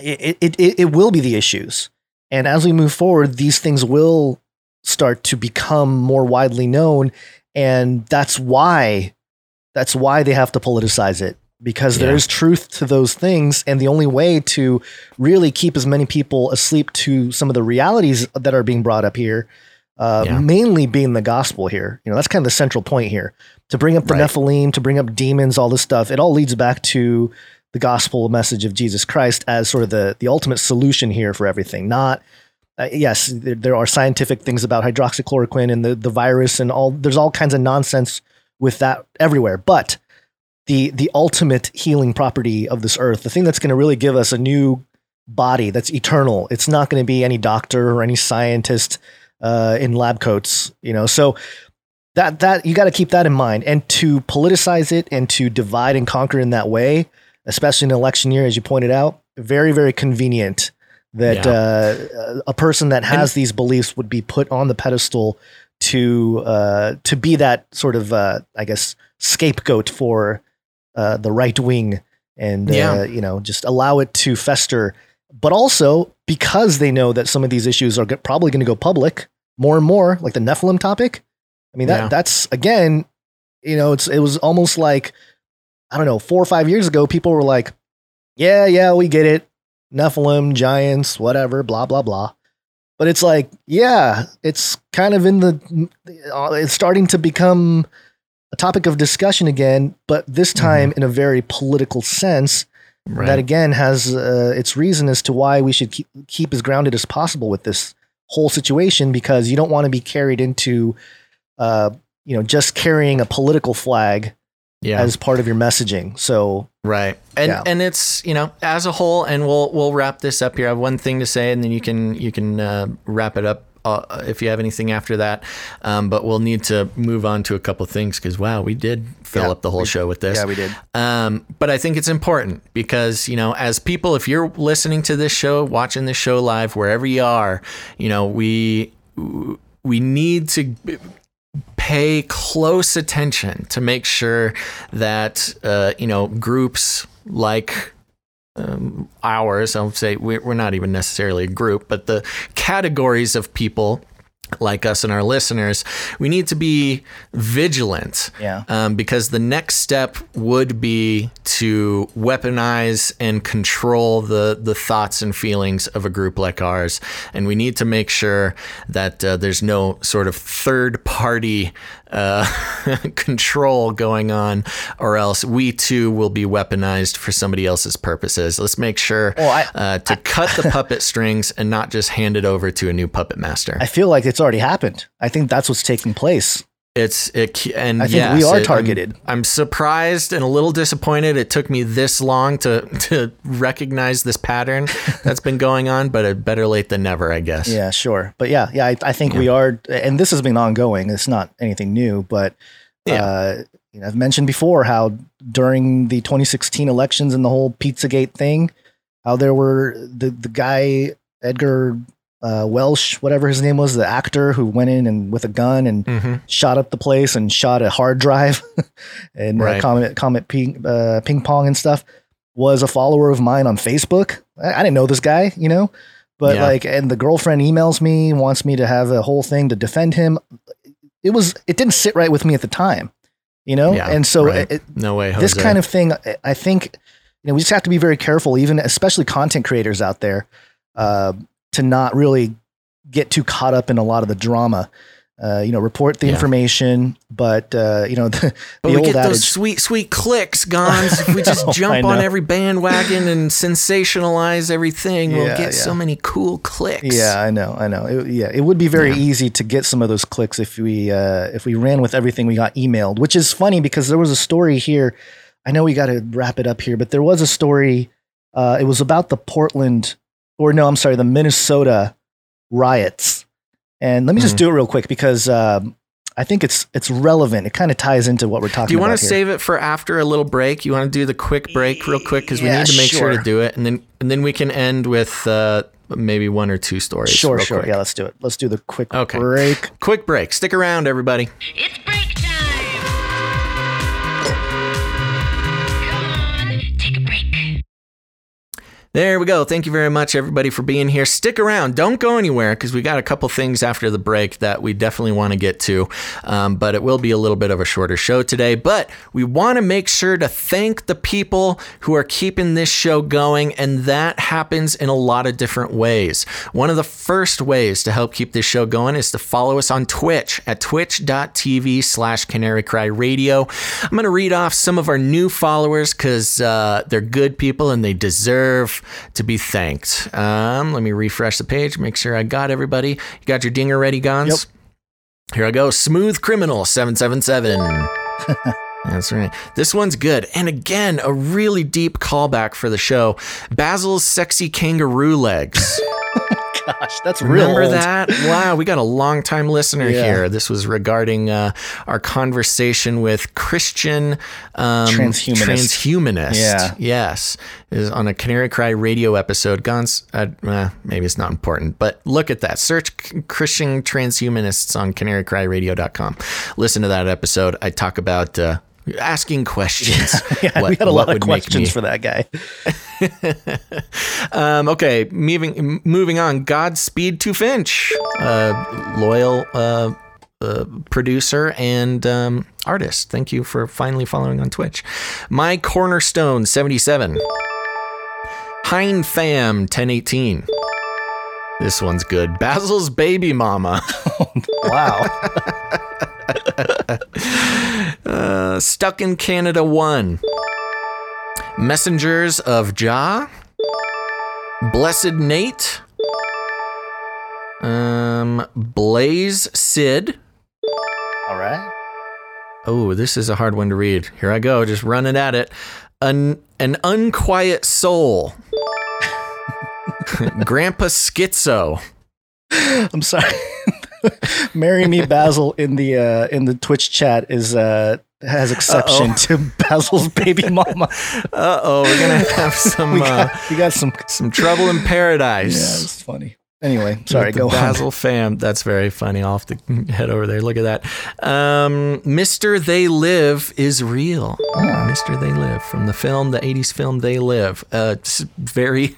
S4: it, it it it will be the issues, and as we move forward, these things will start to become more widely known, and that's why that's why they have to politicize it because
S1: Yeah.
S4: there's truth to those things and the only way to really keep as many people asleep to some of the realities that are being brought up here uh,
S1: Yeah.
S4: mainly being the gospel here you know that's kind of the central point here to bring up the
S1: Right.
S4: nephilim to bring up demons all this stuff it all leads back to the gospel message of jesus christ as sort of the the ultimate solution here for everything not uh, yes, there, there are scientific things about hydroxychloroquine and the, the virus and all. There's all kinds of nonsense with that everywhere. But the the ultimate healing property of this earth, the thing that's going to really give us a new body that's eternal. It's not going to be any doctor or any scientist uh, in lab coats, you know. So that that you got to keep that in mind, and to politicize it and to divide and conquer in that way, especially in election year, as you pointed out, very very convenient that
S1: Yeah.
S4: uh, a person that has these beliefs would be put on the pedestal to uh, to be that sort of uh, I guess scapegoat for uh, the right wing and
S1: Yeah.
S4: uh, you know just allow it to fester. But also because they know that some of these issues are probably going to go public more and more, like the Nephilim topic. I mean that
S1: Yeah.
S4: that's again, you know, it's it was almost like I don't know, four or five years ago, people were like, "Yeah, yeah, we get it, Nephilim, giants, whatever, blah blah blah." But it's like, yeah, it's kind of in the, uh, it's starting to become a topic of discussion again, but this time in a very political sense.
S1: Right.
S4: That again has uh, its reason as to why we should keep, keep as grounded as possible with this whole situation because you don't want to be carried into, uh, you know, just carrying a political flag
S1: yeah.
S4: as part of your messaging. So
S1: Right. And
S4: Yeah.
S1: and it's, you know, as a whole and we'll we'll wrap this up here. I have one thing to say and then you can you can uh, wrap it up uh, if you have anything after that. Um, but we'll need to move on to a couple things cuz wow, we did fill
S4: Yeah,
S1: up the whole
S4: we-
S1: show with this.
S4: yeah, we did.
S1: Um, but I think it's important because, you know, as people, if you're listening to this show, watching this show live, wherever you are, you know, we, we need to pay close attention to make sure that, uh, you know, groups like, um, ours, I'll say we're, we're not even necessarily a group, but the categories of people like us and our listeners, we need to be vigilant.
S4: Yeah.
S1: Um, because the next step would be to weaponize and control the the thoughts and feelings of a group like ours, and we need to make sure that uh, there's no sort of third party uh, control going on, or else we too will be weaponized for somebody else's purposes. Let's make sure
S4: Well, I-
S1: uh, to cut the puppet strings and not just hand it over to a new puppet master.
S4: I feel like it's already happened. I think that's what's taking place.
S1: It's it, and
S4: I think
S1: yes,
S4: we are
S1: it- I'm-
S4: targeted.
S1: I'm, surprised and a little disappointed. It took me this long to to recognize this pattern that's been going on, but better late than never, I guess.
S4: Yeah, sure. But yeah, yeah, I, I think we are, and this has been ongoing. It's not anything new, but
S1: Yeah.
S4: uh, you know, I've mentioned before how during the 2016 elections and the whole Pizzagate thing, how there were the the guy Edgar uh, Welch, whatever his name was, the actor who went in and with a gun and
S1: hmm
S4: shot up the place and shot a hard drive and
S1: Right.
S4: uh, Comet Comet ping, uh, ping pong and stuff was a follower of mine on Facebook. I, I didn't know this guy, you know, but
S1: Yeah.
S4: like, and the girlfriend emails me, wants me to have a whole thing to defend him. It was, it didn't sit right with me at the time, you know,
S1: Yeah,
S4: and so
S1: right.
S4: it,
S1: No way, Jose.
S4: this kind of thing, I- I think, you know, we just have to be very careful, even especially content creators out there, uh, to not really get too caught up in a lot of the drama. Uh, you know, report the
S1: Yeah.
S4: information, but uh, you know, the,
S1: But
S4: the
S1: we
S4: old
S1: get those
S4: adage.
S1: sweet, sweet clicks, Gonz. If we just
S4: know, I
S1: jump on every bandwagon and sensationalize everything, we'll
S4: Yeah,
S1: get so many cool clicks.
S4: Yeah, I know, I know. It, yeah, it would be very
S1: Yeah.
S4: easy to get some of those clicks if we uh, if we ran with everything we got emailed. Which is funny because there was a story here. I know we got to wrap it up here, but there was a story. Uh, it was about the Portland, or no, I'm sorry, the Minnesota riots. And let me just
S1: Mhm.
S4: do it real quick because um, I think it's it's relevant. It kind of ties into what we're talking. About.
S1: Do you want to
S4: here.
S1: save it for after a little break? You want to do the quick break real quick because we need to make sure.
S4: sure.
S1: to do it, and then and then we can end with uh, maybe one or two stories.
S4: Sure,
S1: real
S4: sure.
S1: quick.
S4: Yeah, let's do it. Let's do the quick
S1: Okay.
S4: break.
S1: Quick break. Stick around, everybody.
S8: It's break
S1: There we go. Thank you very much, everybody, for being here. Stick around. Don't go anywhere because we got a couple things after the break that we definitely want to get to. Um, but it will be a little bit of a shorter show today. But we want to make sure to thank the people who are keeping this show going. And that happens in a lot of different ways. One of the first ways to help keep this show going is to follow us on Twitch at twitch.tv slash Canary Cry Radio. I'm going to read off some of our new followers because uh, they're good people and they deserve to be thanked. Um, let me refresh the page, make sure I got everybody. You got your dinger ready, Gonz?
S4: Yep.
S1: Here I go. Smooth Criminal 777. That's right. This one's good. And again, a really deep callback for the show. Basil's sexy kangaroo legs.
S4: Gosh, that's real.
S1: Remember
S4: old.
S1: that? Wow, we got a long time listener
S4: Yeah.
S1: here. This was regarding uh, our conversation with Christian um,
S4: Transhumanist.
S1: transhumanist.
S4: Yeah.
S1: Yes. Is on a Canary Cry radio episode. Gonz, uh, uh, maybe it's not important, but look at that. Search Christian transhumanists on canarycryradio.com. Listen to that episode. I talk about uh, asking questions.
S4: Yeah,
S1: What-
S4: we had a lot of questions
S1: me-
S4: for that guy.
S1: um, okay, moving moving on. Godspeed to Finch, uh, loyal uh, uh, producer and um, artist. Thank you for finally following on Twitch. My Cornerstone seventy seven. Hein Fam ten eighteen. This one's good. Basil's baby mama.
S4: Wow.
S1: Uh, Stuck in Canada one. Messengers of Jah. Blessed Nate. Um, Blaze Sid.
S4: All right.
S1: Oh, this is a hard one to read. Here I go, just running at it. An an unquiet soul. Grandpa Schizo.
S4: I'm sorry. Marry me Basil in the uh, in the Twitch chat is uh, has exception
S1: Uh-oh.
S4: to Basil's baby mama.
S1: Uh oh, we're gonna have some
S4: we
S1: uh,
S4: got we got some.
S1: some trouble in paradise.
S4: Yeah, it's funny. Anyway, sorry. Go on.
S1: Basil fam. That's very funny. I'll have to head over there. Look at that. Um, Mr. They Live is real.
S4: Ah.
S1: Mr. They Live from the film, the 80s film They Live. Uh, very,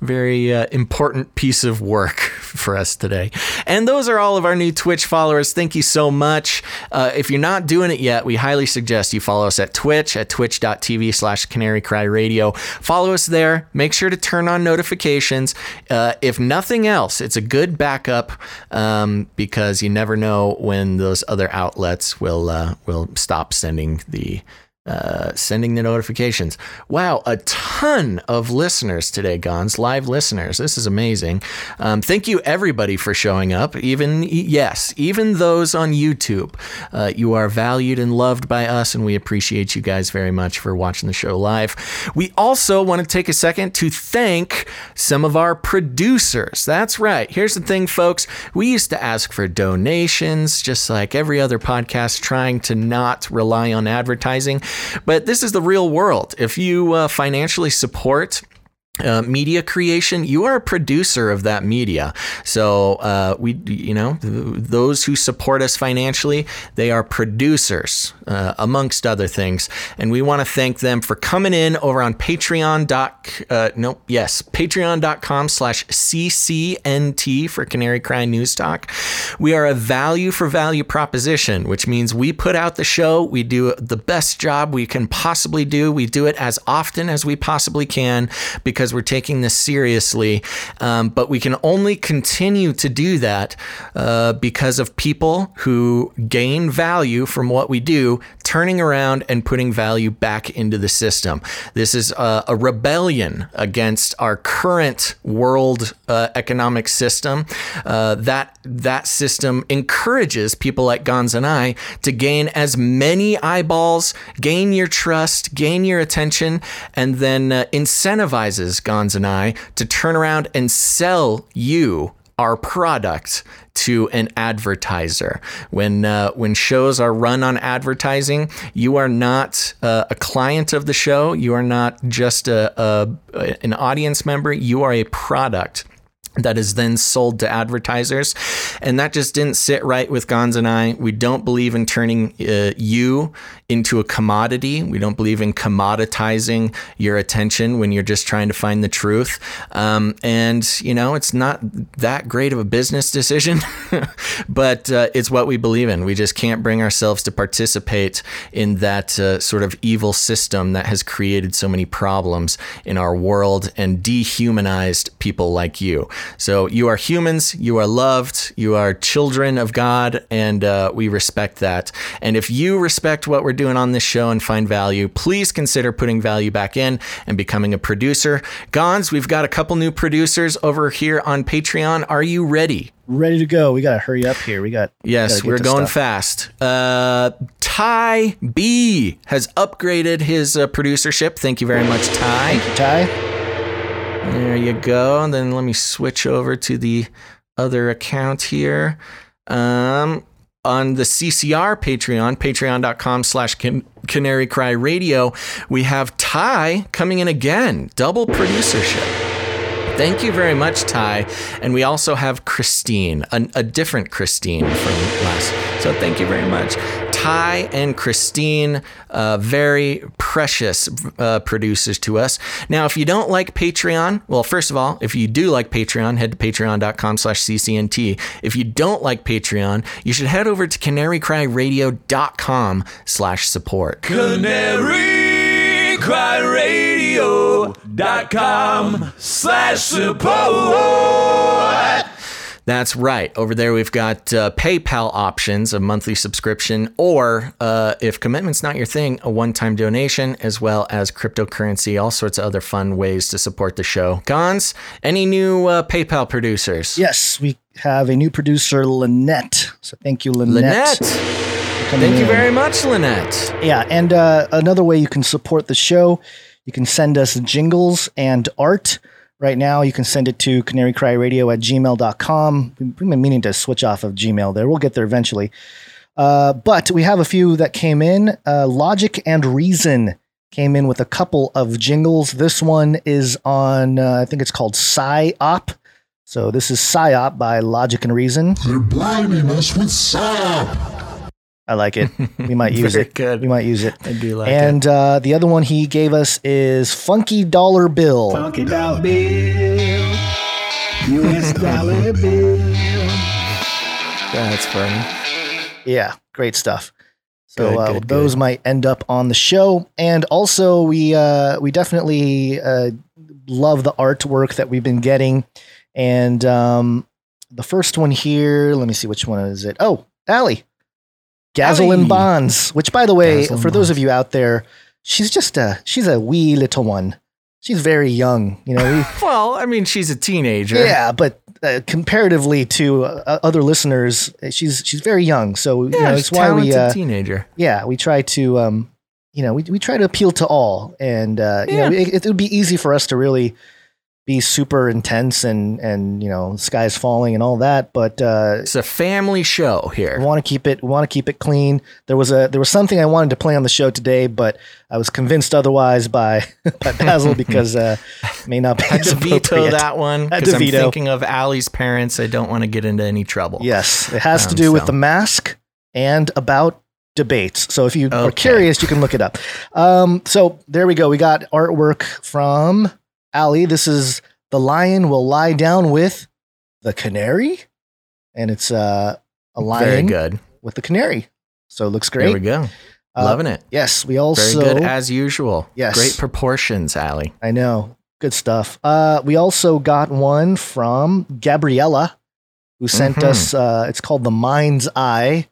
S1: very uh, important piece of work. for us today. And those are all of our new Twitch followers. Thank you so much. Uh, if you're not doing it yet, we highly suggest you follow us at Twitch at twitch.tv slash Canary Cry Radio. Follow us there. Make sure to turn on notifications. Uh, if nothing else, it's a good backup um, because you never know when those other outlets will uh, will stop sending the uh, sending the notifications. Wow, a ton of listeners today, Gonz, live listeners. This is amazing. Um, thank you, everybody, for showing up. Even, yes, even those on YouTube. Uh, you are valued and loved by us, and we appreciate you guys very much for watching the show live. We also want to take a second to thank some of our producers. That's right. Here's the thing, folks. We used to ask for donations, just like every other podcast, trying to not rely on advertising. But this is the real world. If you uh, financially support uh, media creation, you are a producer of that media. So uh, we, you know, th- those who support us financially, they are producers, uh, amongst other things, and we want to thank them for coming in over on Patreon. Doc, uh, nope, yes, Patreon.com/slash CCNT for Canary Cry News Talk. We are a value for value proposition, which means we put out the show, we do the best job we can possibly do, we do it as often as we possibly can because we're taking this seriously. Um, but we can only continue to do that uh, because of people who gain value from what we do, turning around and putting value back into the system. This is a, a rebellion against our current world uh, economic system. Uh, that that system encourages people like Gonz and I to gain as many eyeballs, gain your trust, gain your attention, and then uh, Gonz and I to turn around and sell you our product to an advertiser. When uh, when shows are run on advertising, you are not uh, a client of the show. You are not just a, a an audience member. You are a product that is then sold to advertisers. And that just didn't sit right with Gonz and I. We don't believe in turning uh, you into a commodity. We don't believe in commoditizing your attention when you're just trying to find the truth. Um, and, you know, it's not that great of a business decision, but uh, it's what we believe in. We just can't bring ourselves to participate in that uh, sort of evil system that has created so many problems in our world and dehumanized people like you. So you are humans, you are loved, you are children of God, and uh, we respect that. And if you respect what we're doing on this show and find value, please consider putting value back in and becoming a producer. Gonz, we've got a couple new producers over here on Patreon. Are you ready?
S4: Ready to go. We got to hurry up here. We got.
S1: Yes,
S4: gotta
S1: we're going
S4: stuff.
S1: fast. Uh, Ty B has upgraded his uh, producership. Thank you very much, Ty.
S4: Thank you, Ty.
S1: There you go. And then let me switch over to the other account here. Um, on the CCR Patreon, patreon.com slash Canary Cry Radio, we have Ty coming in again, double producership. Thank you very much, Ty. And we also have Christine, a, a different Christine from last. So thank you very much. Ty and Christine, uh, very precious uh, producers to us. Now, if you don't like Patreon, well, first of all, if you do like Patreon, head to patreon.com slash CCNT. If you don't like Patreon, you should head over to canarycryradio.com slash support.
S9: CanaryCryRadio.com slash support.
S1: That's right. Over there, we've got uh, PayPal options, a monthly subscription, or uh, if commitment's not your thing, a one time donation, as well as cryptocurrency, all sorts of other fun ways to support the show. Gonz, any new uh, PayPal producers?
S4: Yes, we have a new producer, Lynette. So thank you, Lynette.
S1: Lynette. Thank you
S4: in.
S1: very much, Lynette.
S4: Yeah, and uh, another way you can support the show, you can send us jingles and art. Right now, you can send it to canarycryradio at gmail.com. We've been meaning to switch off of Gmail there. We'll get there eventually. Uh, but we have a few that came in. Uh, Logic and Reason came in with a couple of jingles. This one is on, uh, I think it's called PsyOp. So this is PsyOp by Logic and Reason.
S5: They're blinding us with psyop.
S4: I like it. We might use
S1: Very
S4: it.
S1: good.
S4: We might use it.
S1: I do like it.
S4: and uh, the other one he gave us is Funky Dollar Bill.
S9: Funky dollar bill.
S5: U.S. dollar bill.
S1: That's funny.
S4: Yeah, great stuff. So
S1: Good,
S4: uh,
S1: good,
S4: those
S1: good.
S4: might end up on the show, and also we uh, we definitely uh, love the artwork that we've been getting, and um, the first one here. Let me see which one is it. Oh, Allie, Gazelle
S1: Allie.
S4: Bonds. Which, by the way,
S1: Gazelle
S4: for those of you out there, she's just a she's a wee little one. She's very young, you know. We,
S1: Well, I mean, she's a teenager.
S4: yeah, but uh, comparatively to uh, other listeners, she's she's very young. So you know, it's why we uh,
S1: teenager.
S4: yeah we try to um you know we, we try to appeal to all and uh you know it, it would be easy for us to really be super intense and and you know skies falling and all that but uh
S1: It's a family show
S4: we
S1: here.
S4: want to keep it we want to keep it clean there was a there was something i wanted to play on the show today but i was convinced otherwise by by basil because uh may not be
S1: Had
S4: as
S1: to veto that one
S4: Had
S1: because I'm
S4: veto.
S1: thinking of Allie's parents. I don't want to get into any trouble.
S4: Yes, it has to
S1: Um,
S4: do with the mask and about debates. So if you are curious, you can look it up. Um, so there we go. We got artwork from Ali. This is the lion will lie down with the canary, and it's uh, a
S1: Very good.
S4: with the canary. So it looks great.
S1: There we go.
S4: Uh,
S1: Loving it.
S4: Yes, we also Very
S1: good as usual.
S4: Yes.
S1: Great proportions, Allie.
S4: I know. Good stuff. Uh, we also got one from Gabriella, who sent
S1: Mhm.
S4: us. Uh, it's called the Mind's Eye.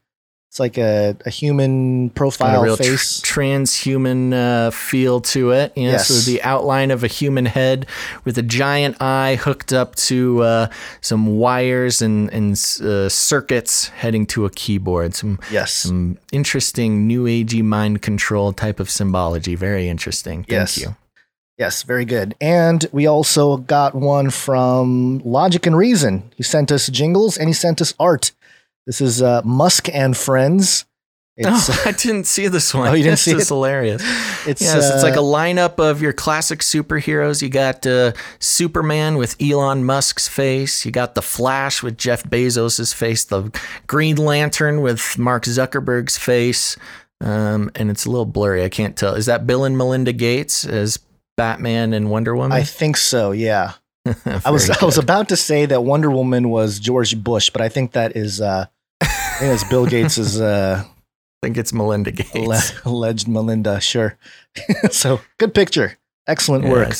S4: It's like a, a human profile
S1: a real tr-
S4: face.
S1: transhuman uh, feel to it. Yeah,
S4: Yes.
S1: So the outline of a human head with a giant eye hooked up to uh, some wires and, and uh, circuits heading to a keyboard. Some
S4: yes.
S1: some interesting new agey mind control type of symbology. Very interesting. Thank
S4: Yes.
S1: you.
S4: Yes, very good. And we also got one from Logic and Reason. He sent us jingles and he sent us art. This is uh, Musk and Friends. It's,
S1: oh, I didn't see this one.
S4: Oh, you didn't
S1: this
S4: see
S1: is
S4: it?
S1: hilarious.
S4: it's,
S1: yes, it's like a
S4: uh,
S1: lineup of your classic superheroes. You got uh, Superman with Elon Musk's face. You got the Flash with Jeff Bezos's face. The Green Lantern with Mark Zuckerberg's face. Um, and it's a little blurry. I can't tell. Is that Bill and Melinda Gates as Batman and Wonder Woman?
S4: I think so. Yeah. I was
S1: Very
S4: I was about to say that Wonder Woman was George Bush, but I think that is uh, I think that's Bill Gates's uh,
S1: I think it's Melinda Gates.
S4: le- alleged Melinda. Sure. so good picture. Excellent work.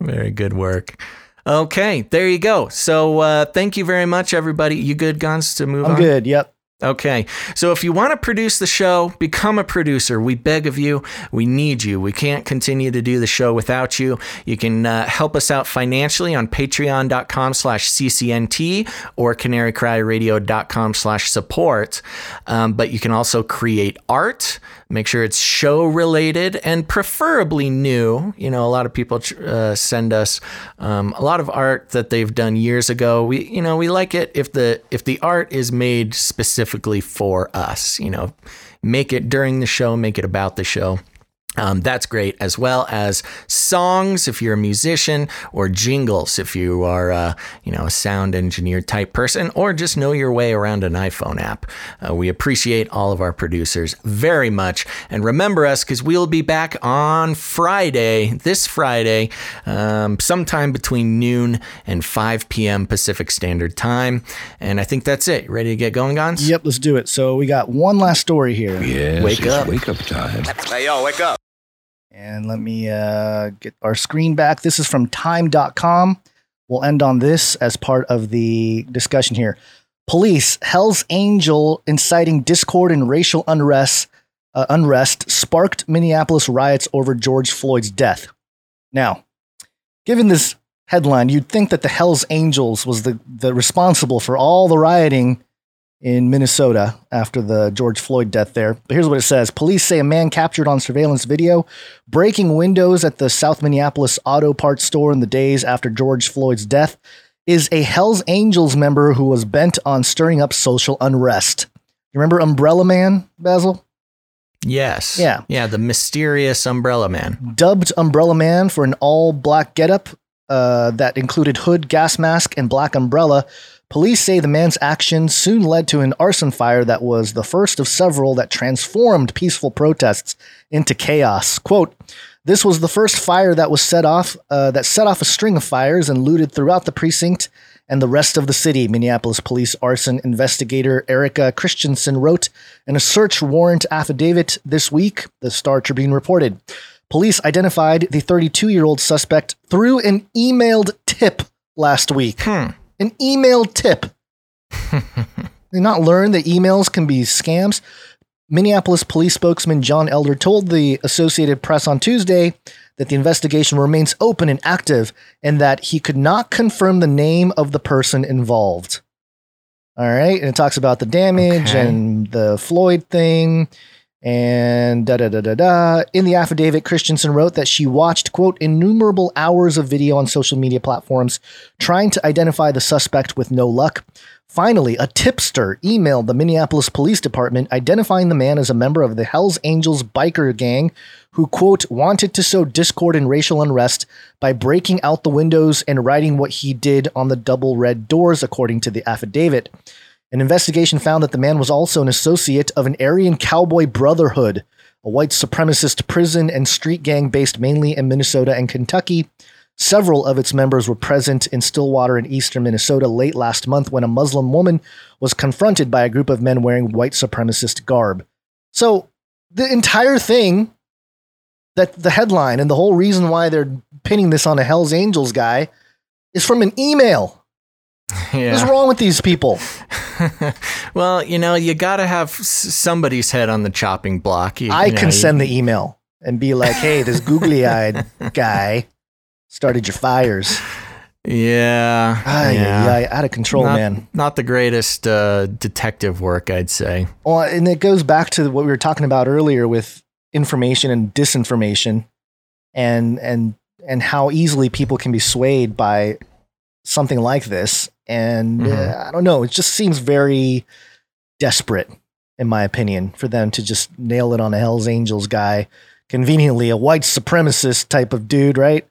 S1: Very good work. Okay, there you go. So uh, thank you very much, everybody. You good, Gonz, to move
S4: I'm
S1: on?
S4: good. Yep.
S1: Okay. So if you want to produce the show, become a producer. We beg of you. We need you. We can't continue to do the show without you. You can uh, help us out financially on patreon.com slash ccnt or canarycryradio.com slash support. Um, but you can also create art. Make sure it's show related and preferably new. You know, a lot of people uh, send us um, a lot of art that they've done years ago. We, you know, we like it if the if the art is made specifically for us. You know, make it during the show, make it about the show. Um, that's great, as well as songs if you're a musician, or jingles if you are, uh, you know, a sound engineer type person, or just know your way around an iPhone app. Uh, we appreciate all of our producers very much, and remember us because we'll be back on Friday, this Friday, um, sometime between noon and 5 p.m. Pacific Standard Time. And I think that's it. Ready to get going, Gonz?
S4: Yep. Let's do it. So we got one last story here.
S5: Yes,
S1: Wake
S5: it's
S1: up.
S5: wake up time.
S7: Hey, yo, wake up.
S4: And let me uh, get our screen back. This is from time.com. We'll end on this as part of the discussion here. Police, Hell's Angel inciting discord and racial unrest, uh, unrest sparked Minneapolis riots over George Floyd's death. Now, given this headline, you'd think that the Hell's Angels was the, the responsible for all the rioting in Minnesota after the George Floyd death there. But here's what it says Police say a man captured on surveillance video breaking windows at the South Minneapolis auto parts store in the days after George Floyd's death is a Hells Angels member who was bent on stirring up social unrest. You remember Umbrella Man, Basil?
S1: Yes.
S4: Yeah.
S1: Yeah. The mysterious umbrella man.
S4: Dubbed Umbrella Man for an all black getup uh, that included hood, gas mask, and black umbrella. Police say the man's actions soon led to an arson fire that was the first of several that transformed peaceful protests into chaos. Quote, this was the first fire that was set off uh, that set off a string of fires and looted throughout the precinct and the rest of the city, Minneapolis police arson investigator Erica Christensen wrote in a search warrant affidavit this week, the Star Tribune reported. Police identified the 32 year old suspect through an emailed tip last week. An email tip. They not learn that emails can be scams. Minneapolis police spokesman John Elder told the Associated Press on Tuesday that the investigation remains open and active and that he could not confirm the name of the person involved. All right. And it talks about the damage
S1: Okay.
S4: and the Floyd thing and da da da da da. In the affidavit, Christensen wrote that she watched, quote, innumerable hours of video on social media platforms trying to identify the suspect with no luck. Finally, a tipster emailed the Minneapolis Police Department identifying the man as a member of the Hells Angels biker gang who, quote, wanted to sow discord and racial unrest by breaking out the windows and writing what he did on the double red doors, according to the affidavit. An investigation found that the man was also an associate of an Aryan Cowboy Brotherhood, a white supremacist prison and street gang based mainly in Minnesota and Kentucky. Several of its members were present in Stillwater in eastern Minnesota late last month when a Muslim woman was confronted by a group of men wearing white supremacist garb. So the entire thing that the headline and the whole reason why they're pinning this on a Hells Angels guy is from an email. What's wrong with these people?
S1: well, you know, you got to have somebody's head on the chopping block. You-
S4: I
S1: you know,
S4: can
S1: you-
S4: send the email and be like, hey, this googly eyed guy started your fires.
S1: Yeah.
S4: Ay,
S1: yeah.
S4: ay, out of control,
S1: not,
S4: man.
S1: Not the greatest uh, detective work, I'd say.
S4: Well, and it goes back to what we were talking about earlier with information and disinformation and and and how easily people can be swayed by something like this. And
S1: Mhm.
S4: uh, I don't know, it just seems very desperate, in my opinion, for them to just nail it on a Hell's Angels guy. Conveniently, a white supremacist type of dude, right?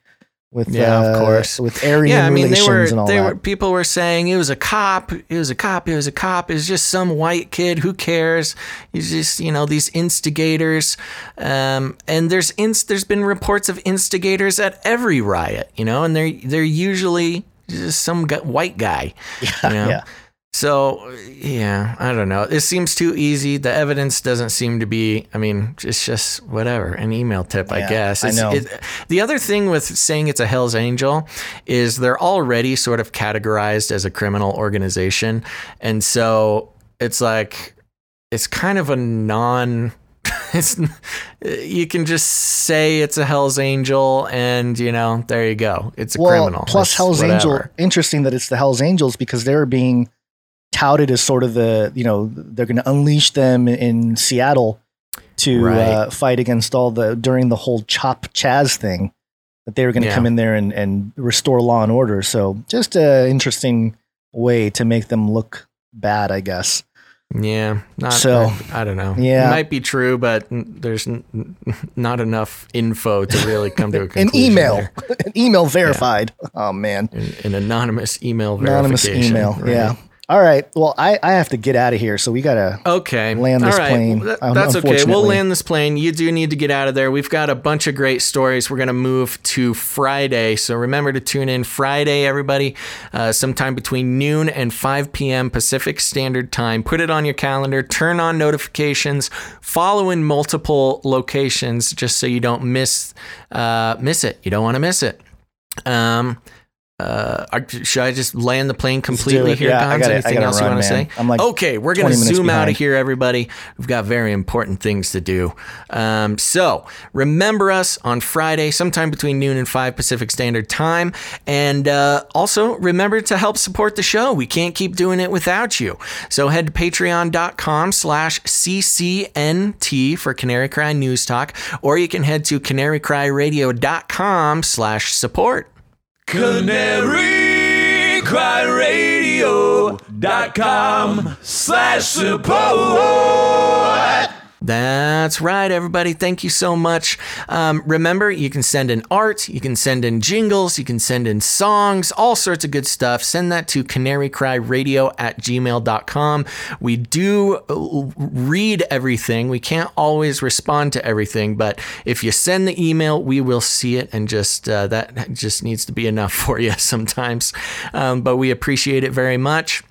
S4: With
S1: Yeah, of
S4: uh,
S1: course.
S4: with Aryan
S1: yeah, I mean, they
S4: relations
S1: were,
S4: and all
S1: they
S4: that.
S1: were, people were saying it was a cop, it was a cop, it was a cop, it was just some white kid, who cares? He's just, you know, these instigators. Um, and there's inst- there's been reports of instigators at every riot, you know, and they're, they're usually just some gu- white guy.
S4: yeah,
S1: you know?
S4: yeah.
S1: So, yeah, I don't know. It seems too easy. The evidence doesn't seem to be, I mean, it's just whatever, an email tip, I
S4: Yeah,
S1: guess.
S4: I know.
S1: it- the other thing with saying it's a Hell's Angel is they're already sort of categorized as a criminal organization. And so it's like, it's kind of a non. It's you can just say it's a Hell's Angel, and you know there you go. It's a criminal.
S4: Plus,
S1: It's
S4: Hell's Angel. Interesting that it's the Hell's Angels because they're being touted as sort of the you know they're going to unleash them in Seattle to
S1: Right.
S4: uh, fight against all the during the whole Chop Chaz thing that they were going to
S1: Yeah.
S4: come in there and and restore law and order. So just an interesting way to make them look bad, I guess.
S1: Yeah, not
S4: So,
S1: I, I don't know.
S4: yeah.
S1: it might be true, but there's n- not enough info to really come to a
S4: An email, an email verified. Oh man.
S1: An, an anonymous email
S4: Anonymous
S1: verification.
S4: email.
S1: right.
S4: Yeah. All right. Well, I, I have to get out of here, so we gotta.
S1: Okay.
S4: Land this
S1: All right.
S4: plane,
S1: Well, that-
S4: um,
S1: that's okay. We'll land this plane. You do need to get out of there. We've got a bunch of great stories. We're going to move to Friday. So remember to tune in Friday, everybody, uh, sometime between noon and 5 p.m. Pacific Standard Time. Put it on your calendar. Turn on notifications. Follow in multiple locations just so you don't miss uh, miss it. You don't want to miss it. Um, uh, should I just land the plane completely here,
S4: Yeah, I Gonz? I
S1: Anything else you want to say?
S4: I'm like
S1: okay, we're going
S4: 20
S1: to zoom out of here, everybody. We've got very important things to do. Um, so remember us on Friday, sometime between noon and 5 Pacific Standard Time. And uh, also remember to help support the show. We can't keep doing it without you. So head to patreon.com slash CCNT for Canary Cry News Talk, or you can head to canarycryradio.com slash support.
S9: CanaryCryRadio.com slash support.
S1: That's right, everybody. Thank you so much. Um, remember, you can send in art, you can send in jingles, you can send in songs, all sorts of good stuff. Send that to canarycryradio at gmail.com. We do read everything. We can't always respond to everything, but if you send the email, we will see it, and just uh, that just needs to be enough for you sometimes. Um, but we appreciate it very much.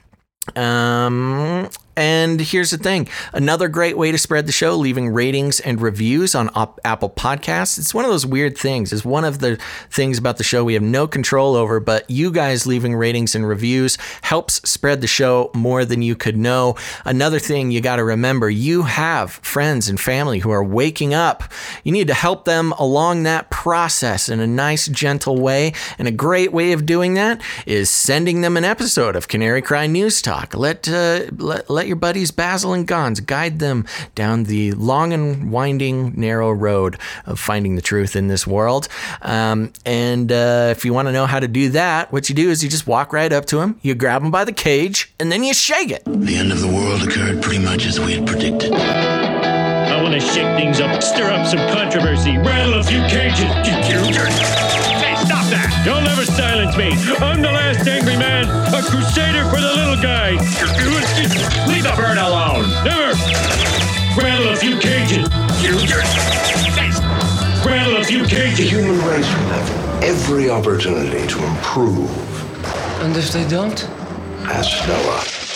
S1: Um, and here's the thing another great way to spread the show, leaving ratings and reviews on op- Apple Podcasts. It's one of those weird things. It's one of the things about the show we have no control over, but you guys leaving ratings and reviews helps spread the show more than you could know. Another thing you got to remember you have friends and family who are waking up. You need to help them along that process in a nice, gentle way. And a great way of doing that is sending them an episode of Canary Cry News Talk. Let, uh, let, let your buddies Basil and Gonz guide them down the long and winding, narrow road of finding the truth in this world. Um, and uh, if you want to know how to do that, what you do is you just walk right up to him, you grab him by the cage, and then you shake it.
S10: The end of the world occurred pretty much as we had predicted.
S11: I want to shake things up, stir up some controversy, rattle a few cages. Hey, stop that! You'll never silence me. I'm the last angry man, a crusader for the little guy. Leave the bird alone. Never. Rattle a few cages. Rattle a few cages.
S10: The human race will have every opportunity to improve.
S12: And if they don't?
S10: Ask Noah.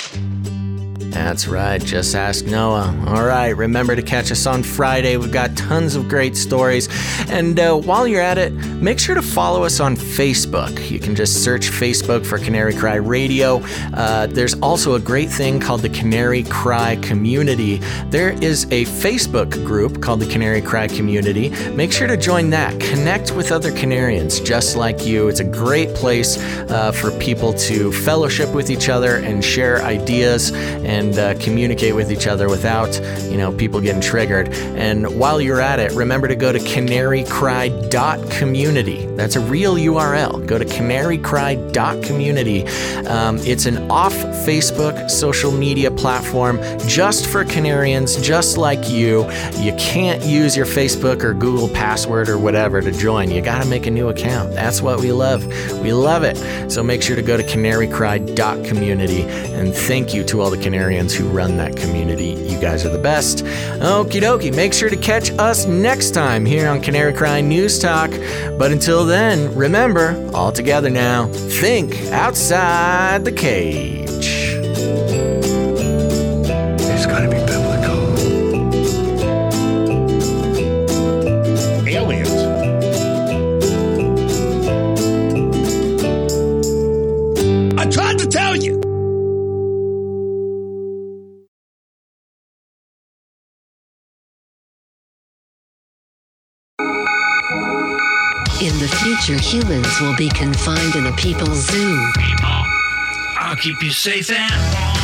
S1: That's right. Just ask Noah. All right. Remember to catch us on Friday. We've got tons of great stories. And uh, while you're at it, make sure to follow us on Facebook. You can just search Facebook for Canary Cry Radio. Uh, there's also a great thing called the Canary Cry Community. There is a Facebook group called the Canary Cry Community. Make sure to join that. Connect with other Canarians just like you. It's a great place uh, for people to fellowship with each other and share ideas and uh, communicate with each other without, you know, people getting triggered. And while you're at it, remember to go to canarycry.community. That's a real URL. Go to canarycry.community. Um, it's an off Facebook social media platform just for Canarians, just like you. You can't use your Facebook or Google password or whatever to join. You got to make a new account. That's what we love. We love it. So make sure to go to canarycry.community. And thank you to all the Canarians who run that community. You guys are the best. Okie dokie. Make sure to catch us next time here on Canary Cry News Talk. But until then, remember, all together now, think outside the cage.
S3: Future, humans will be confined in a people's zoo.
S10: I'll keep you safe and warm.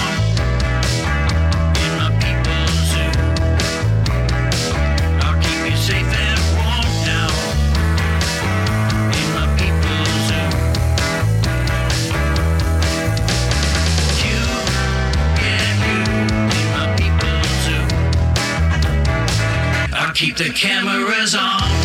S10: In my people's zoo. I'll keep you safe and warm now. In my people's zoo. You, yeah, you. In my people's zoo. I'll keep the cameras on.